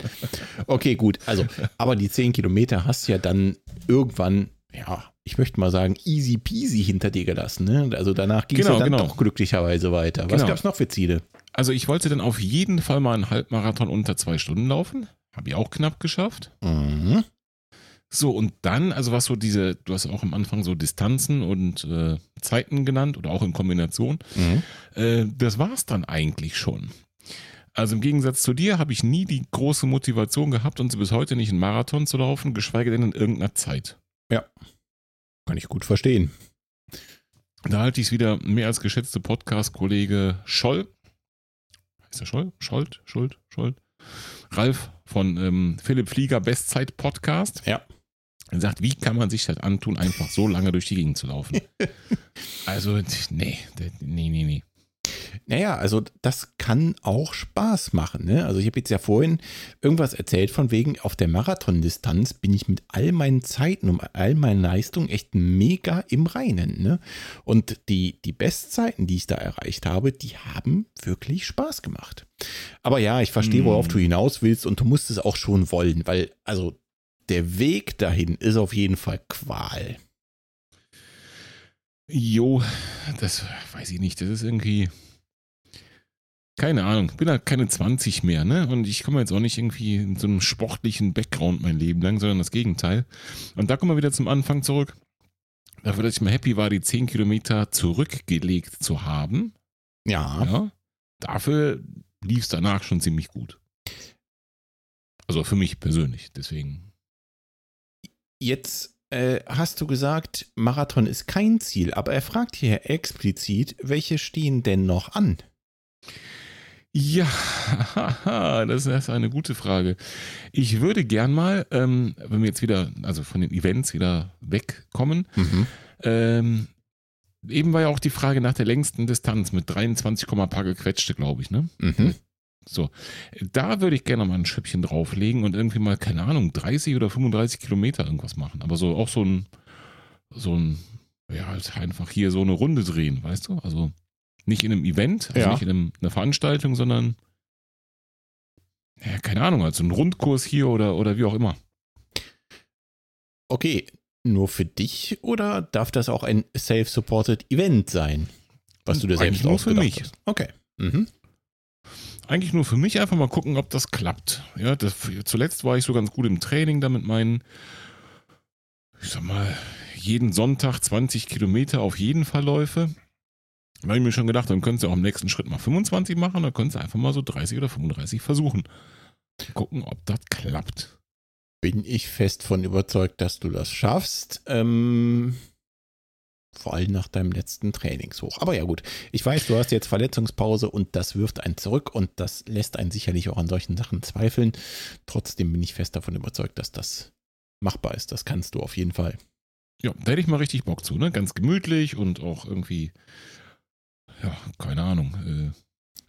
Okay, gut. Also, aber die 10 Kilometer hast du ja dann irgendwann, ja, ich möchte mal sagen, easy peasy hinter dir gelassen. Ne? Also danach ging es genau, ja dann genau. doch glücklicherweise weiter. Was genau. gab es noch für Ziele? Also ich wollte dann auf jeden Fall mal einen Halbmarathon unter zwei Stunden laufen. Habe ich auch knapp geschafft. Mhm. So, und dann, also was so diese, du hast auch am Anfang so Distanzen und äh, Zeiten genannt oder auch in Kombination. Mhm. Äh, das war es dann eigentlich schon. Also im Gegensatz zu dir habe ich nie die große Motivation gehabt und sie bis heute nicht einen Marathon zu laufen, geschweige denn in irgendeiner Zeit. Ja. Kann ich gut verstehen. Da halte ich es wieder mehr als geschätzte Podcast-Kollege Scholl. Ist der Scholl? Scholt? Schuld? Scholt? Ralf von ähm, Philipp Flieger Bestzeit Podcast. Ja. Er sagt, wie kann man sich das antun, einfach so lange durch die Gegend zu laufen? also, nee, nee, nee, nee. Naja, also das kann auch Spaß machen. Ne? Also ich habe jetzt ja vorhin irgendwas erzählt von wegen, auf der Marathondistanz bin ich mit all meinen Zeiten und all meinen Leistungen echt mega im Reinen. Ne? Und die, die Bestzeiten, die ich da erreicht habe, die haben wirklich Spaß gemacht. Aber ja, ich verstehe, worauf du hm. hinaus willst und du musst es auch schon wollen, weil also der Weg dahin ist auf jeden Fall Qual. Jo, das weiß ich nicht. Das ist irgendwie. Keine Ahnung, ich bin halt keine 20 mehr, ne? Und ich komme jetzt auch nicht irgendwie in so einem sportlichen Background mein Leben lang, sondern das Gegenteil. Und da kommen wir wieder zum Anfang zurück. Dafür, dass ich mal happy war, die 10 Kilometer zurückgelegt zu haben. Ja. ja dafür lief es danach schon ziemlich gut. Also für mich persönlich, deswegen. Jetzt äh, hast du gesagt, Marathon ist kein Ziel, aber er fragt hier explizit, welche stehen denn noch an? Ja, das ist eine gute Frage. Ich würde gern mal, ähm, wenn wir jetzt wieder, also von den Events wieder wegkommen, mhm. ähm, eben war ja auch die Frage nach der längsten Distanz mit 23, paar gequetschte, glaube ich, ne? Mhm. So, da würde ich gerne mal ein Schüppchen drauflegen und irgendwie mal, keine Ahnung, 30 oder 35 Kilometer irgendwas machen. Aber so auch so ein, so ein, ja, halt einfach hier so eine Runde drehen, weißt du? Also nicht in einem Event, also ja. nicht in einem, einer Veranstaltung, sondern, ja, keine Ahnung, also ein Rundkurs hier oder, oder wie auch immer. Okay, nur für dich oder darf das auch ein self-supported Event sein? Was du dir selbst nur für mich. Hast? Okay. Mhm eigentlich nur für mich einfach mal gucken, ob das klappt. Ja, das, zuletzt war ich so ganz gut im Training da mit meinen, ich sag mal, jeden Sonntag 20 Kilometer auf jeden Fall läufe. Da habe ich mir schon gedacht, dann könntest du auch im nächsten Schritt mal 25 machen, dann könntest du einfach mal so 30 oder 35 versuchen. Gucken, ob das klappt. Bin ich fest von überzeugt, dass du das schaffst. Ähm, vor allem nach deinem letzten Trainingshoch. Aber ja gut, ich weiß, du hast jetzt Verletzungspause und das wirft einen zurück und das lässt einen sicherlich auch an solchen Sachen zweifeln. Trotzdem bin ich fest davon überzeugt, dass das machbar ist. Das kannst du auf jeden Fall. Ja, da hätte ich mal richtig Bock zu, ne? Ganz gemütlich und auch irgendwie, ja, keine Ahnung, äh,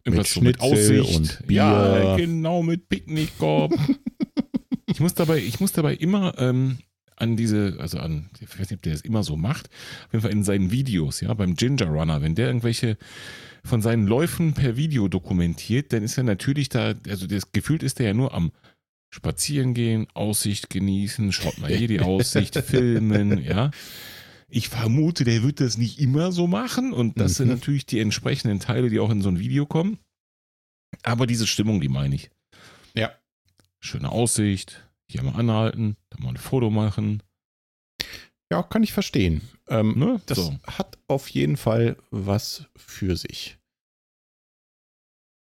irgendwas mit, so mit Aussicht. Und Bier. Ja, genau, mit Picknickkorb. ich muss dabei, ich muss dabei immer ähm, an diese, also an, ich weiß nicht, ob der das immer so macht, auf jeden Fall in seinen Videos, ja, beim Ginger Runner, wenn der irgendwelche von seinen Läufen per Video dokumentiert, dann ist er natürlich da, also das gefühlt ist er ja nur am Spazieren gehen, Aussicht genießen, schaut mal hier die Aussicht, filmen, ja. Ich vermute, der wird das nicht immer so machen und das mhm. sind natürlich die entsprechenden Teile, die auch in so ein Video kommen. Aber diese Stimmung, die meine ich. Ja. Schöne Aussicht, hier mal anhalten, dann mal ein Foto machen. Ja, kann ich verstehen. Ähm, ne? Das so. hat auf jeden Fall was für sich.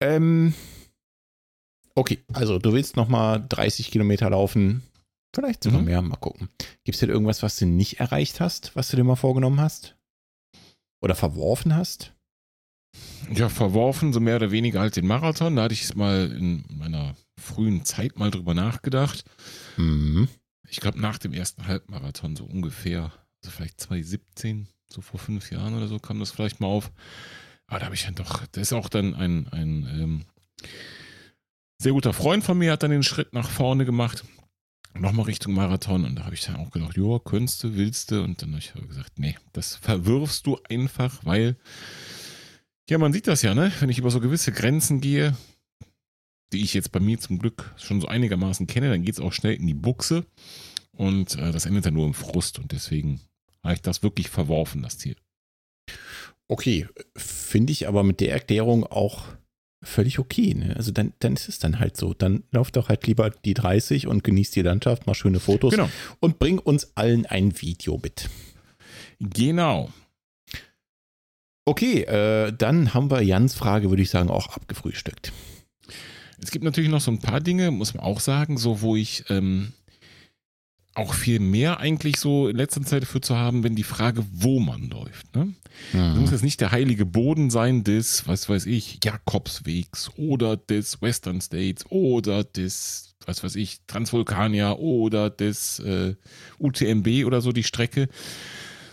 Ähm, okay, also du willst nochmal 30 Kilometer laufen. Vielleicht sogar mhm. mehr. Mal gucken. Gibt es denn irgendwas, was du nicht erreicht hast, was du dir mal vorgenommen hast? Oder verworfen hast? Ja, verworfen, so mehr oder weniger halt den Marathon. Da hatte ich es mal in meiner frühen Zeit mal drüber nachgedacht. Mhm. Ich glaube, nach dem ersten Halbmarathon, so ungefähr, also vielleicht 2017, so vor fünf Jahren oder so, kam das vielleicht mal auf. Aber da habe ich dann doch, da ist auch dann ein, ein ähm, sehr guter Freund von mir, hat dann den Schritt nach vorne gemacht nochmal Richtung Marathon und da habe ich dann auch gedacht, ja, könntest du, willst du? Und dann habe ich gesagt, nee, das verwirfst du einfach, weil, ja, man sieht das ja, ne? Wenn ich über so gewisse Grenzen gehe, die ich jetzt bei mir zum Glück schon so einigermaßen kenne, dann geht es auch schnell in die Buchse und äh, das endet dann nur im Frust und deswegen habe ich das wirklich verworfen, das Ziel. Okay, finde ich aber mit der Erklärung auch völlig okay. Ne? Also dann, dann ist es dann halt so. Dann lauft doch halt lieber die 30 und genießt die Landschaft, mal schöne Fotos genau. und bring uns allen ein Video mit. Genau. Okay, äh, dann haben wir Jans Frage, würde ich sagen, auch abgefrühstückt. Es gibt natürlich noch so ein paar Dinge, muss man auch sagen, so wo ich ähm, auch viel mehr eigentlich so in letzter Zeit dafür zu haben, wenn die Frage, wo man läuft. Ne? Mhm. muss jetzt nicht der heilige Boden sein des, was weiß ich, Jakobswegs oder des Western States oder des, was weiß ich, Transvulkania oder des äh, UTMB oder so die Strecke.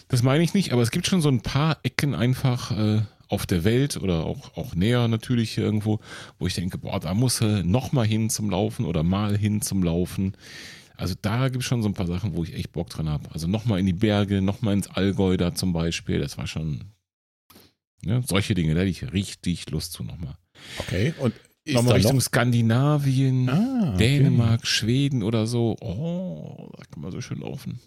Das meine ich nicht, aber es gibt schon so ein paar Ecken einfach äh, auf der Welt oder auch, auch näher natürlich irgendwo, wo ich denke, boah, da muss er noch mal hin zum Laufen oder mal hin zum Laufen. Also da gibt es schon so ein paar Sachen, wo ich echt Bock dran habe. Also nochmal in die Berge, nochmal ins Allgäu da zum Beispiel. Das war schon ja, solche Dinge, da hätte ich richtig Lust zu nochmal. Okay, und nochmal Richtung noch? Skandinavien, ah, okay. Dänemark, Schweden oder so. Oh, da kann man so schön laufen.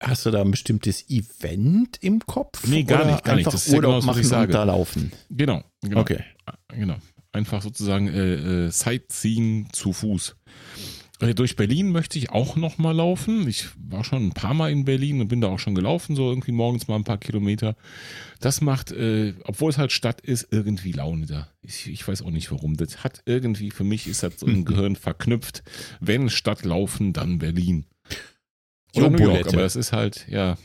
Hast du da ein bestimmtes Event im Kopf? Nee, gar nicht, gar nicht. Das ist Urlaub ja genau, machen und da laufen. Genau, genau. Okay. Genau einfach sozusagen äh, äh, Sightseeing zu Fuß. Also durch Berlin möchte ich auch noch mal laufen. Ich war schon ein paar Mal in Berlin und bin da auch schon gelaufen, so irgendwie morgens mal ein paar Kilometer. Das macht, äh, obwohl es halt Stadt ist, irgendwie Laune da. Ich, ich, weiß auch nicht warum. Das hat irgendwie, für mich ist das so im Gehirn verknüpft. Wenn Stadt laufen, dann Berlin. Oder New York, aber das ist halt, ja.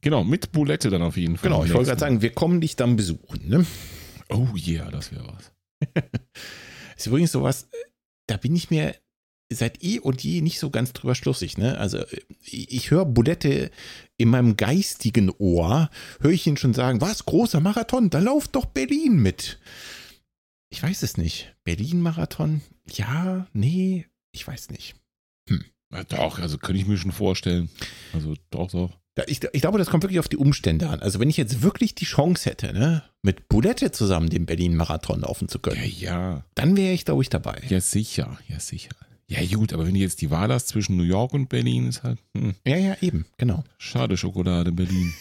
Genau, mit Bulette dann auf jeden Fall. Genau, ich wollte gerade sagen, wir kommen dich dann besuchen, ne? Oh yeah, das wäre was. ist übrigens sowas, da bin ich mir seit eh und je nicht so ganz drüber schlussig. Ne? Also ich höre Budette in meinem geistigen Ohr, höre ich ihn schon sagen, was, großer Marathon, da lauft doch Berlin mit. Ich weiß es nicht. Berlin-Marathon? Ja, nee, ich weiß nicht. Hm. Ja, doch, also könnte ich mir schon vorstellen. Also doch, doch. Ich, ich, glaube, das kommt wirklich auf die Umstände an. Also wenn ich jetzt wirklich die Chance hätte, ne, mit Bulette zusammen den Berlin-Marathon laufen zu können, ja, ja. dann wäre ich, glaube ich, dabei. Ja, sicher, ja, sicher. Ja, gut, aber wenn du jetzt die Wahl hast zwischen New York und Berlin, ist halt. Hm. Ja, ja, eben, genau. Schade Schokolade, Berlin.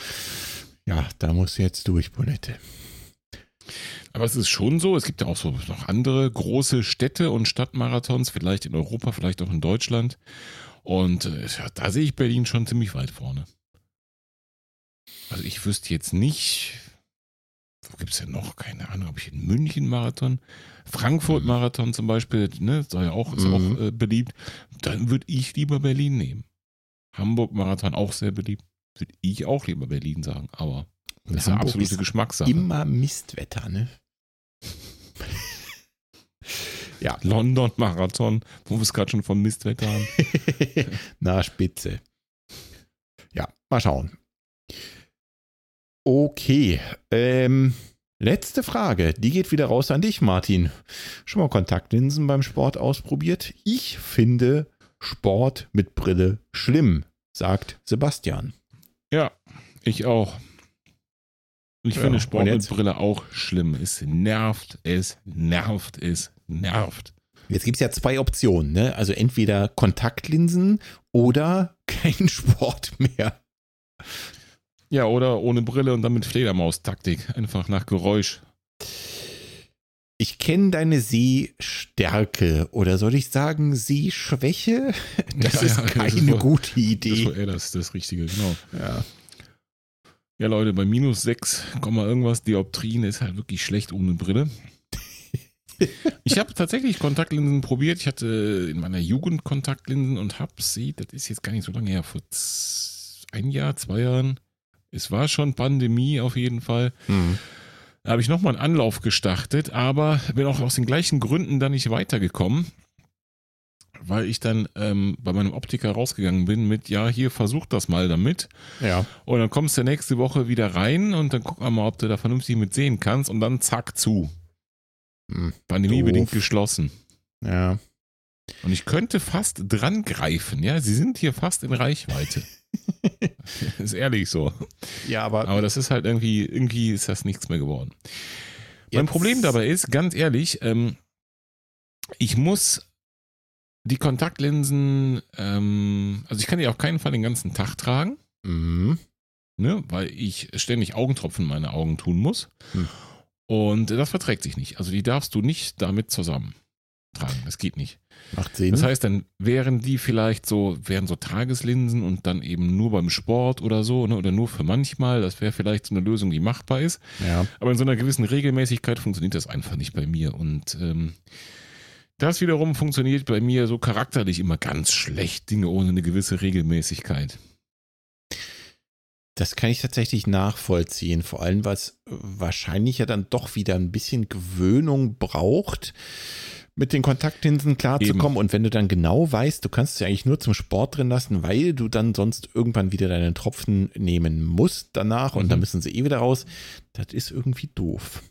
ja, da muss jetzt durch, Bulette. Aber es ist schon so, es gibt ja auch so noch andere große Städte und Stadtmarathons, vielleicht in Europa, vielleicht auch in Deutschland. Und äh, ja, da sehe ich Berlin schon ziemlich weit vorne. Also ich wüsste jetzt nicht, wo gibt es denn noch? Keine Ahnung, ob ich in München Marathon, Frankfurt. Marathon zum Beispiel, ne, sei ja auch, ist mhm. auch äh, beliebt. Dann würde ich lieber Berlin nehmen. Hamburg Marathon auch sehr beliebt. Würde ich auch lieber Berlin sagen, aber das ist eine absolute Geschmackssache. Immer Mistwetter, ne? Ja. London Marathon, wo wir es gerade schon vom Mistwetter haben. Na, spitze. Ja, mal schauen. Okay. Ähm, letzte Frage. Die geht wieder raus an dich, Martin. Schon mal Kontaktlinsen beim Sport ausprobiert? Ich finde Sport mit Brille schlimm, sagt Sebastian. Ja, ich auch. Ich ja, finde Sport mit Brille auch schlimm. Es nervt, es nervt, es nervt. Jetzt gibt es ja zwei Optionen, ne? Also entweder Kontaktlinsen oder kein Sport mehr. Ja, oder ohne Brille und dann mit Fledermaus-Taktik. Einfach nach Geräusch. Ich kenne deine Sehstärke oder soll ich sagen Sehschwäche? Das ja, ist ja, keine das gute Idee. Das, war, das ist das Richtige, genau. Ja. Ja, Leute, bei minus 6, irgendwas Dioptrien ist halt wirklich schlecht ohne Brille. ich habe tatsächlich Kontaktlinsen probiert. Ich hatte in meiner Jugend Kontaktlinsen und habe sie, das ist jetzt gar nicht so lange her, vor ein Jahr, zwei Jahren. Es war schon Pandemie auf jeden Fall. Mhm. Da habe ich nochmal einen Anlauf gestartet, aber bin auch aus den gleichen Gründen dann nicht weitergekommen weil ich dann ähm, bei meinem Optiker rausgegangen bin mit, ja, hier versuch das mal damit. Ja. Und dann kommst du nächste Woche wieder rein und dann guck mal, ob du da vernünftig mit sehen kannst und dann zack zu. Hm, Pandemiebedingt geschlossen. Ja. Und ich könnte fast dran greifen, ja. Sie sind hier fast in Reichweite. ist ehrlich so. Ja, aber. Aber das ist halt irgendwie, irgendwie ist das nichts mehr geworden. Mein Problem dabei ist, ganz ehrlich, ähm, ich muss die Kontaktlinsen, ähm, also ich kann die auf keinen Fall den ganzen Tag tragen. Mhm. Ne, weil ich ständig Augentropfen in meine Augen tun muss. Mhm. Und das verträgt sich nicht. Also die darfst du nicht damit zusammen tragen. Das geht nicht. Macht Sinn. Das heißt, dann wären die vielleicht so, wären so Tageslinsen und dann eben nur beim Sport oder so, ne, oder nur für manchmal. Das wäre vielleicht so eine Lösung, die machbar ist. Ja. Aber in so einer gewissen Regelmäßigkeit funktioniert das einfach nicht bei mir. Und ähm, das wiederum funktioniert bei mir so charakterlich immer ganz schlecht, Dinge ohne eine gewisse Regelmäßigkeit. Das kann ich tatsächlich nachvollziehen, vor allem weil es wahrscheinlich ja dann doch wieder ein bisschen Gewöhnung braucht, mit den Kontaktlinsen klarzukommen. Und wenn du dann genau weißt, du kannst sie eigentlich nur zum Sport drin lassen, weil du dann sonst irgendwann wieder deinen Tropfen nehmen musst danach und mhm. dann müssen sie eh wieder raus, das ist irgendwie doof.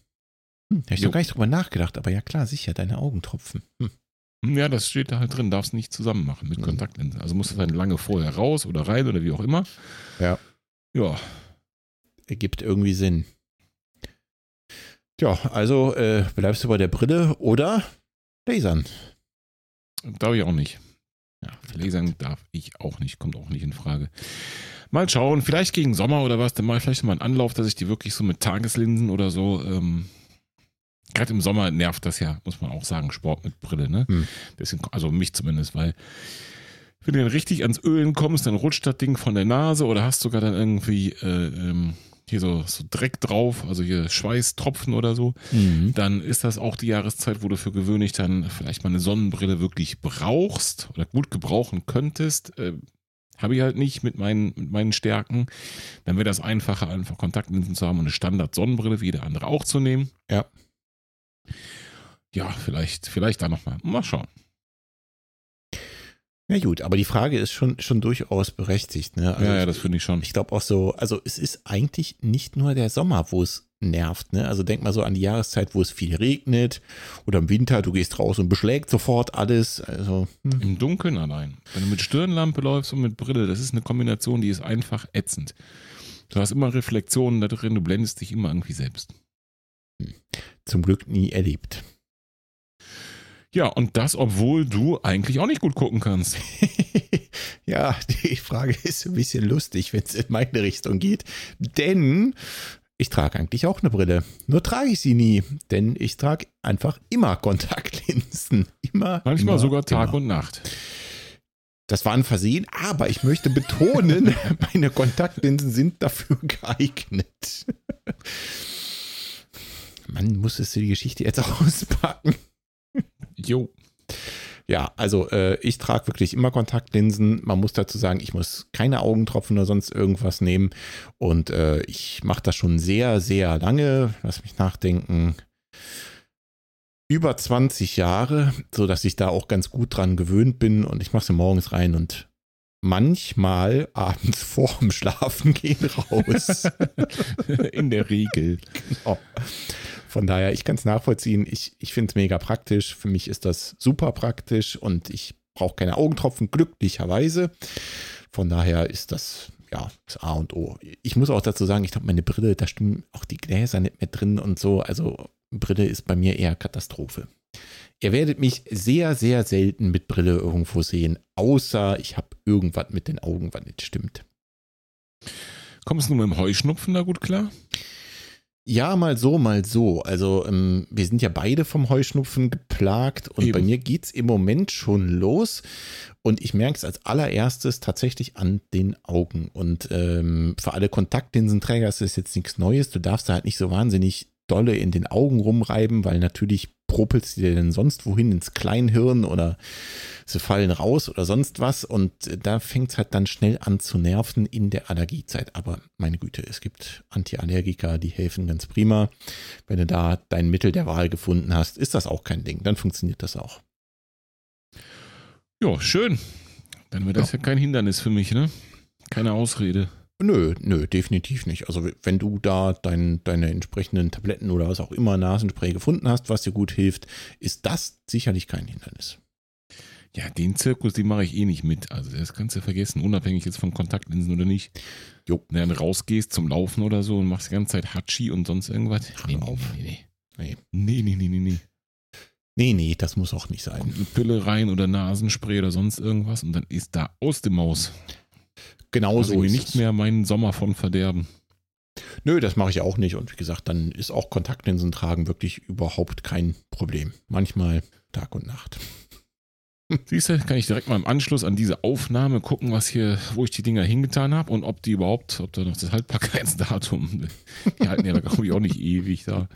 Hm, habe ich noch gar nicht drüber nachgedacht, aber ja klar, sicher, deine Augentropfen. Hm. hm. Ja, das steht da halt drin, darfst nicht zusammen machen mit hm. Kontaktlinsen. Also musst du dann lange vorher raus oder rein oder wie auch immer. Ja. Ja. Ergibt irgendwie Sinn. Ja, also äh, bleibst du bei der Brille oder lasern? Darf ich auch nicht. Ja, lasern darf ich auch nicht, kommt auch nicht in Frage. Mal schauen, vielleicht gegen Sommer oder was, dann mache ich vielleicht mal einen Anlauf, dass ich die wirklich so mit Tageslinsen oder so ähm, Gerade im Sommer nervt das ja, muss man auch sagen, Sport mit Brille, ne? Hm. Deswegen, also mich zumindest, weil wenn du dann richtig ans Ölen kommst, dann rutscht das Ding von der Nase oder hast sogar dann irgendwie äh, ähm, hier so, so Dreck drauf, also hier Schweißtropfen oder so, mhm. dann ist das auch die Jahreszeit, wo du für gewöhnlich dann vielleicht mal eine Sonnenbrille wirklich brauchst oder gut gebrauchen könntest. Äh, habe ich halt nicht mit meinen, mit meinen Stärken. Dann wäre das einfacher, einfach Kontaktlinsen zu haben und eine Standard-Sonnenbrille wie jeder andere auch zu nehmen. Ja ja, vielleicht, vielleicht da nochmal. Mal schauen. Ja gut, aber die Frage ist schon, schon durchaus berechtigt. Ne? Also ja, ja, das finde ich schon. Ich glaube auch so, also es ist eigentlich nicht nur der Sommer, wo es nervt. Ne? Also denk mal so an die Jahreszeit, wo es viel regnet oder im Winter, du gehst raus und beschlägt sofort alles. Also, hm. Im Dunkeln allein. Wenn du mit Stirnlampe läufst und mit Brille, das ist eine Kombination, die ist einfach ätzend. Du hast immer Reflexionen da drin, du blendest dich immer irgendwie selbst. Hm. Zum Glück nie erlebt. Ja, und das, obwohl du eigentlich auch nicht gut gucken kannst. ja, die Frage ist ein bisschen lustig, wenn es in meine Richtung geht. Denn ich trage eigentlich auch eine Brille. Nur trage ich sie nie, denn ich trage einfach immer Kontaktlinsen. Immer. Manchmal immer, sogar Tag immer. und Nacht. Das war ein Versehen, aber ich möchte betonen, meine Kontaktlinsen sind dafür geeignet. Man muss es die Geschichte jetzt auspacken. Jo. Ja, also äh, ich trage wirklich immer Kontaktlinsen. Man muss dazu sagen, ich muss keine Augentropfen oder sonst irgendwas nehmen. Und äh, ich mache das schon sehr, sehr lange. Lass mich nachdenken. Über 20 Jahre, sodass ich da auch ganz gut dran gewöhnt bin. Und ich mache sie morgens rein und manchmal abends vorm Schlafen gehen raus. In der Regel. Genau. Von daher, ich kann es nachvollziehen. Ich, ich finde es mega praktisch. Für mich ist das super praktisch und ich brauche keine Augentropfen, glücklicherweise. Von daher ist das ja das A und O. Ich muss auch dazu sagen, ich glaube, meine Brille, da stimmen auch die Gläser nicht mehr drin und so. Also Brille ist bei mir eher Katastrophe. Ihr werdet mich sehr, sehr selten mit Brille irgendwo sehen, außer ich habe irgendwas mit den Augen, was nicht stimmt. Kommst du mit dem Heuschnupfen da gut klar? Ja, mal so, mal so. Also ähm, wir sind ja beide vom Heuschnupfen geplagt und Eben. bei mir geht es im Moment schon los und ich merke es als allererstes tatsächlich an den Augen. Und ähm, für alle Kontaktlinsenträger ist das jetzt nichts Neues. Du darfst da halt nicht so wahnsinnig dolle in den Augen rumreiben, weil natürlich propelst du dir denn sonst wohin ins Kleinhirn oder sie fallen raus oder sonst was und da fängt es halt dann schnell an zu nerven in der Allergiezeit. Aber meine Güte, es gibt Antiallergika, die helfen ganz prima. Wenn du da dein Mittel der Wahl gefunden hast, ist das auch kein Ding. Dann funktioniert das auch. Ja, schön. Dann wird das ja. ja kein Hindernis für mich, ne? Keine Ausrede. Nö, nö, definitiv nicht. Also wenn du da dein, deine entsprechenden Tabletten oder was auch immer Nasenspray gefunden hast, was dir gut hilft, ist das sicherlich kein Hindernis. Ja, den Zirkus, den mache ich eh nicht mit. Also das kannst du vergessen, unabhängig jetzt von Kontaktlinsen oder nicht. Jo. Wenn du dann rausgehst zum Laufen oder so und machst die ganze Zeit Hatschi und sonst irgendwas. Nee, nee, nee, nee. Nee, nee, nee, nee, nee. Nee, nee, das muss auch nicht sein. Kommt eine Pille rein oder Nasenspray oder sonst irgendwas und dann ist da aus dem Maus. Genau so ist nicht mehr meinen Sommer von verderben. Nö, das mache ich auch nicht. Und wie gesagt, dann ist auch Kontaktlinsen tragen wirklich überhaupt kein Problem. Manchmal Tag und Nacht. Siehst du, kann ich direkt mal im Anschluss an diese Aufnahme gucken, was hier, wo ich die Dinger hingetan habe und ob die überhaupt, ob da noch das Haltbarkeitsdatum, die halten ja, glaube ich, auch nicht ewig da.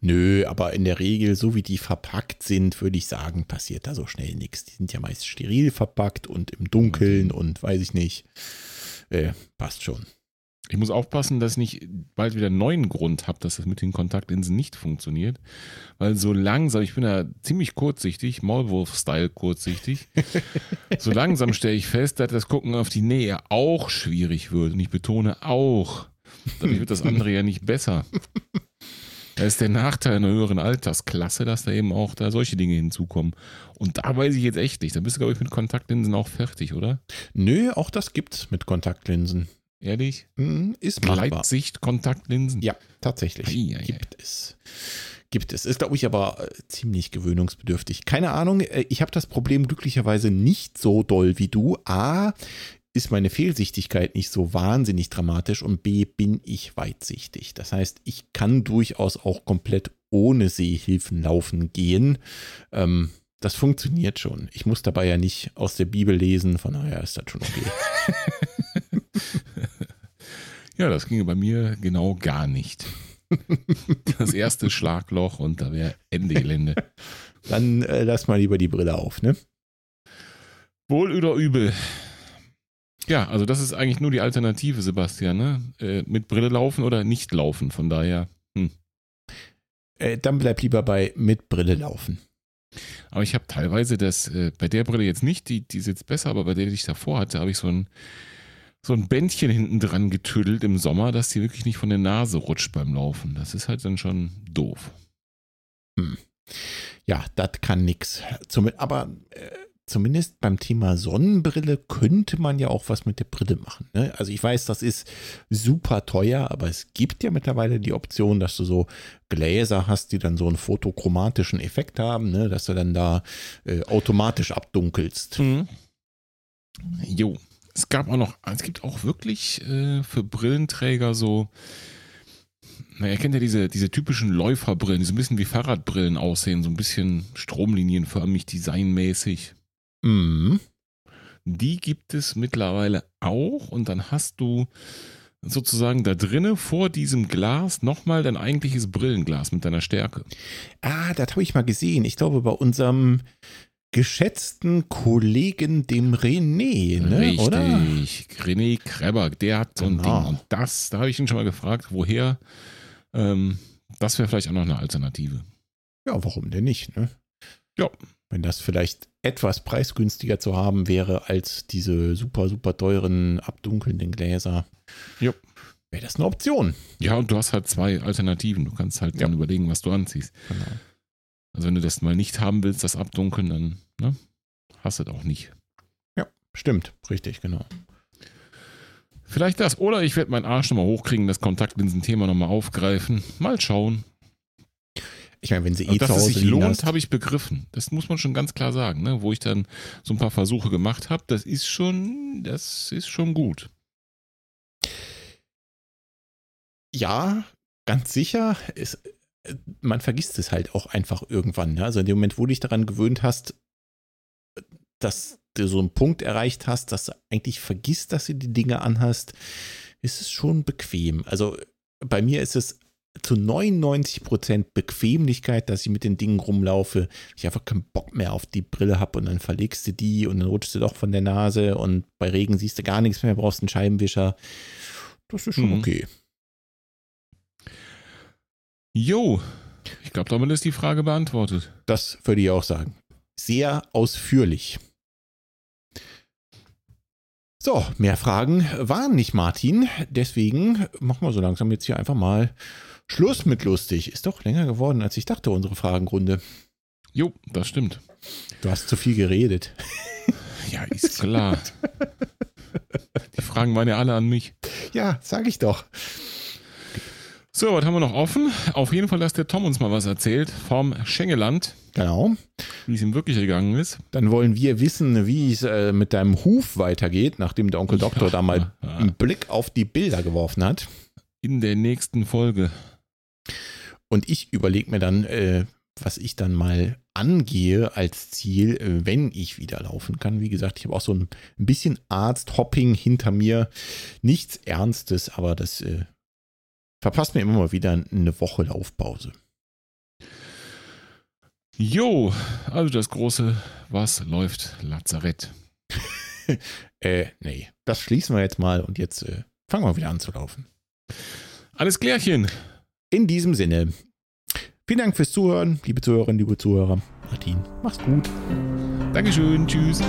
Nö, aber in der Regel, so wie die verpackt sind, würde ich sagen, passiert da so schnell nichts. Die sind ja meist steril verpackt und im Dunkeln und weiß ich nicht. Äh, passt schon. Ich muss aufpassen, dass ich nicht bald wieder einen neuen Grund habe, dass das mit den Kontaktlinsen nicht funktioniert. Weil so langsam, ich bin ja ziemlich kurzsichtig, Maulwurf-Style kurzsichtig. so langsam stelle ich fest, dass das Gucken auf die Nähe auch schwierig wird. Und ich betone auch. Dadurch wird das andere ja nicht besser. Da ist der Nachteil einer höheren Altersklasse, dass da eben auch da solche Dinge hinzukommen. Und da weiß ich jetzt echt nicht. Da bist du, glaube ich, mit Kontaktlinsen auch fertig, oder? Nö, auch das gibt's mit Kontaktlinsen. Ehrlich? Mhm, ist machbar. Gleitsicht, Kontaktlinsen? Ja, tatsächlich. Ei, ei, gibt ei. es. Gibt es. Ist, glaube ich, aber äh, ziemlich gewöhnungsbedürftig. Keine Ahnung, äh, ich habe das Problem glücklicherweise nicht so doll wie du. A, ist meine Fehlsichtigkeit nicht so wahnsinnig dramatisch und B, bin ich weitsichtig. Das heißt, ich kann durchaus auch komplett ohne Sehhilfen laufen gehen. Ähm, das funktioniert schon. Ich muss dabei ja nicht aus der Bibel lesen, von daher ist das schon okay. ja, das ginge bei mir genau gar nicht. Das erste Schlagloch und da wäre Ende Gelände. Dann äh, lass mal lieber die Brille auf, ne? Wohl oder übel. Ja, also das ist eigentlich nur die Alternative, Sebastian, ne? Äh, mit Brille laufen oder nicht laufen, von daher. Hm. Äh, dann bleib lieber bei mit Brille laufen. Aber ich habe teilweise das, äh, bei der Brille jetzt nicht, die, die sitzt besser, aber bei der, die ich davor hatte, habe ich so ein, so ein Bändchen hinten dran getüdelt im Sommer, dass die wirklich nicht von der Nase rutscht beim Laufen. Das ist halt dann schon doof. Hm. Ja, das kann nix. Aber äh, zumindest beim Thema Sonnenbrille könnte man ja auch was mit der Brille machen. Ne? Also ich weiß, das ist super teuer, aber es gibt ja mittlerweile die Option, dass du so Gläser hast, die dann so einen fotochromatischen Effekt haben, ne? dass du dann da äh, automatisch abdunkelst. Mhm. Jo. Es gab auch noch, es gibt auch wirklich äh, für Brillenträger so, na, ihr kennt ja diese, diese typischen Läuferbrillen, die so ein bisschen wie Fahrradbrillen aussehen, so ein bisschen stromlinienförmig, designmäßig. Mhm. Die gibt es mittlerweile auch und dann hast du sozusagen da drinnen vor diesem Glas nochmal dein eigentliches Brillenglas mit deiner Stärke. Ah, das habe ich mal gesehen. Ich glaube, bei unserem geschätzten Kollegen, dem René, ne? Richtig, oder? René Kreber, der hat so ein genau. Ding. Und das, da habe ich ihn schon mal gefragt, woher. Ähm, das wäre vielleicht auch noch eine Alternative. Ja, warum denn nicht, ne? Ja. Wenn das vielleicht etwas preisgünstiger zu haben wäre als diese super, super teuren abdunkelnden Gläser, ja. wäre das eine Option. Ja, und du hast halt zwei Alternativen. Du kannst halt ja. dann überlegen, was du anziehst. Genau. Also wenn du das mal nicht haben willst, das Abdunkeln, dann ne, hast du das auch nicht. Ja, stimmt. Richtig, genau. Vielleicht das. Oder ich werde meinen Arsch nochmal hochkriegen, das Kontaktlinsen-Thema nochmal aufgreifen. Mal schauen. Ich meine, wenn sie eh zu Hause es sich lohnt, habe ich begriffen. Das muss man schon ganz klar sagen, ne? Wo ich dann so ein paar Versuche gemacht habe, das ist schon, das ist schon gut. Ja, ganz sicher. Es, man vergisst es halt auch einfach irgendwann. Ne? Also in dem Moment, wo du dich daran gewöhnt hast, dass du so einen Punkt erreicht hast, dass du eigentlich vergisst, dass du die Dinge anhast, ist es schon bequem. Also bei mir ist es zu 99 Prozent Bequemlichkeit, dass ich mit den Dingen rumlaufe. Ich einfach keinen Bock mehr auf die Brille habe und dann verlegst du die und dann rutschst du doch von der Nase und bei Regen siehst du gar nichts mehr, brauchst einen Scheibenwischer. Das ist schon mhm. okay. Jo, ich glaube, damit ist die Frage beantwortet. Das würde ich auch sagen. Sehr ausführlich. So, mehr Fragen waren nicht, Martin. Deswegen machen wir so langsam jetzt hier einfach mal Schluss mit lustig. Ist doch länger geworden, als ich dachte, unsere Fragenrunde. Jo, das stimmt. Du hast zu viel geredet. Ja, ist klar. Die Fragen waren ja alle an mich. Ja, sag ich doch. So, was haben wir noch offen? Auf jeden Fall, dass der Tom uns mal was erzählt vom Schengeland. Genau. Wie es ihm wirklich gegangen ist. Dann wollen wir wissen, wie es äh, mit deinem Huf weitergeht, nachdem der Onkel Doktor ja, da mal ja. einen Blick auf die Bilder geworfen hat. In der nächsten Folge. Und ich überlege mir dann, äh, was ich dann mal angehe als Ziel, äh, wenn ich wieder laufen kann. Wie gesagt, ich habe auch so ein, ein bisschen Arzthopping hinter mir. Nichts Ernstes, aber das äh, verpasst mir immer mal wieder eine Woche Laufpause. Jo, also das große Was läuft Lazarett. äh, nee, das schließen wir jetzt mal und jetzt äh, fangen wir wieder an zu laufen. Alles klärchen. In diesem Sinne, vielen Dank fürs Zuhören, liebe Zuhörerinnen, liebe Zuhörer. Martin, mach's gut. Dankeschön, tschüss.